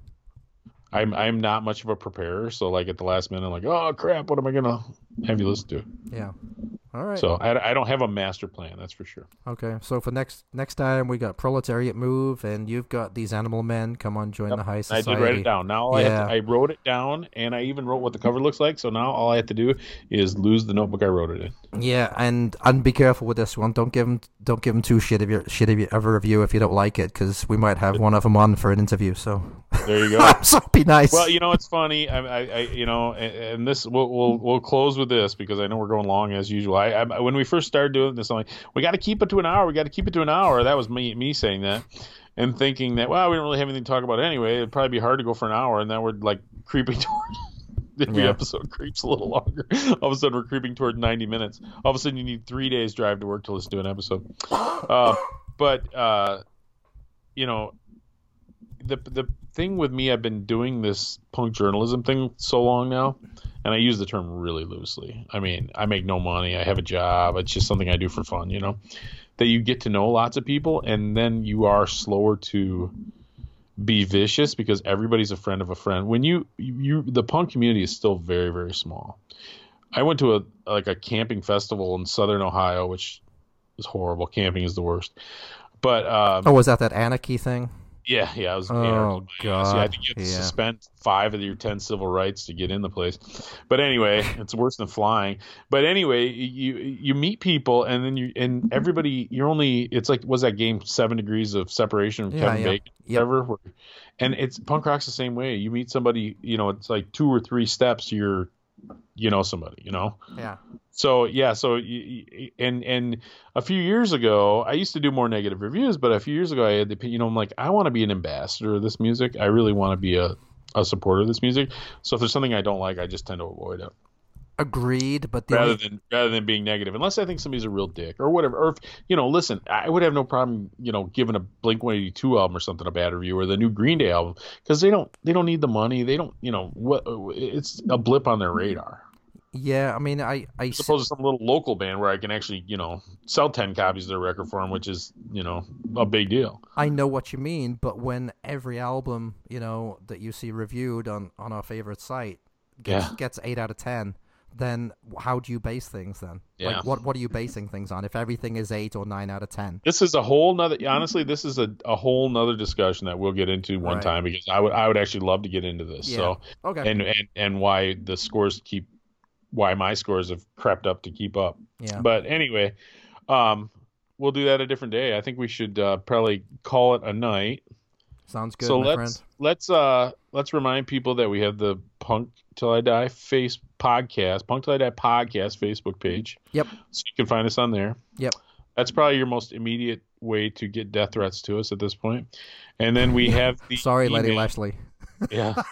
I'm I'm not much of a preparer, so like at the last minute, I'm like, oh crap, what am I gonna have you listen to? yeah. All right. So I, I don't have a master plan, that's for sure. okay. So for next next time, we got Proletariat Move, and you've got these Animal Men. Come on, join the high society. I did write it down. Now all I, have Yeah. to, I wrote it down, and I even wrote what the cover looks like. So now all I have to do is lose the notebook I wrote it in. Yeah, and and be careful with this one. Don't give them don't give them too shit of your shit of, your, of a review if you don't like it, because we might have one of them on for an interview. So There you go. so be nice. Well, you know it's funny. I, I, I you know, and, and this we'll, we'll we'll close with this because I know we're going long as usual. I, I when we first started doing this, I'm like, we got to keep it to an hour. We got to keep it to an hour. That was me me saying that, and thinking that well, we don't really have anything to talk about anyway. It'd probably be hard to go for an hour, and then we're like creeping toward. Every Yeah. episode creeps a little longer. All of a sudden, we're creeping toward 90 minutes. All of a sudden, you need three days drive to work to listen to an episode. Uh, but uh, you know, the the thing with me, I've been doing this punk journalism thing so long now, and I use the term really loosely. I mean, I make no money. I have a job. It's just something I do for fun, you know. That you get to know lots of people, and then you are slower to be vicious because everybody's a friend of a friend. When you you the punk community is still very very small. I went to a like a camping festival in southern Ohio, which is horrible. Camping is the worst. But um, Oh, was that that anarchy thing? Yeah, yeah, I was. Oh, yeah, see, I God, think you have to yeah. suspend five of your ten civil rights to get in the place. But anyway, it's worse than flying. But anyway, you you meet people, and then you and mm-hmm. everybody. You're only. It's like was that game Seven Degrees of Separation from Yeah, Kevin yeah. Bacon, Yep. whatever. where- And it's punk rock's the same way. You meet somebody, you know, it's like two or three steps. You're, you know, somebody, you know. Yeah. So yeah, so and and a few years ago, I used to do more negative reviews, but a few years ago, I had the you know I'm like I want to be an ambassador of this music. I really want to be a a supporter of this music. So if there's something I don't like, I just tend to avoid it Agreed, but the rather only, than rather than being negative, unless I think somebody's a real dick or whatever. Or if, you know, listen, I would have no problem you know giving a Blink 182 album or something a bad review or the new Green Day album because they don't they don't need the money. They don't you know what it's a blip on their radar. yeah, I mean, I I As opposed to some little local band where I can actually, you know, sell ten copies of their record for them, which is, you know, a big deal. I know what you mean, but when every album, you know, that you see reviewed on on our favorite site gets Yeah. gets eight out of ten, then how do you base things then? Yeah. Like what what are you basing things on if everything is eight or nine out of ten? This is a whole nother. Honestly, this is a, a whole nother discussion that we'll get into one Right. time because I would I would actually love to get into this. Yeah. So Okay. and, and and why the scores keep why my scores have crept up to keep up. yeah. But anyway, um, we'll do that a different day. I think we should uh, probably call it a night. Sounds good, so my let's friend. let's uh let's remind people that we have the Punk Till I Die face podcast, Punk Till I Die podcast Facebook page. Yep. So you can find us on there. Yep. That's probably your most immediate way to get death threats to us at this point. And then we have the Sorry, Lady Leslie. Yeah,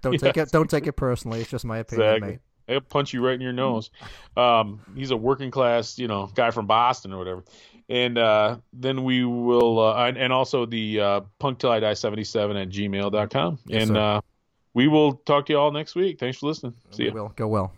Don't take it don't take it personally. It's just my opinion, exactly. mate. I'll punch you right in your nose. Um, he's a working class, you know, guy from Boston or whatever. And uh, then we will, uh, and, also the uh, punk till I die 77 at gmail.com. Yes, and uh, we will talk to you all next week. Thanks for listening. See We you. will go well.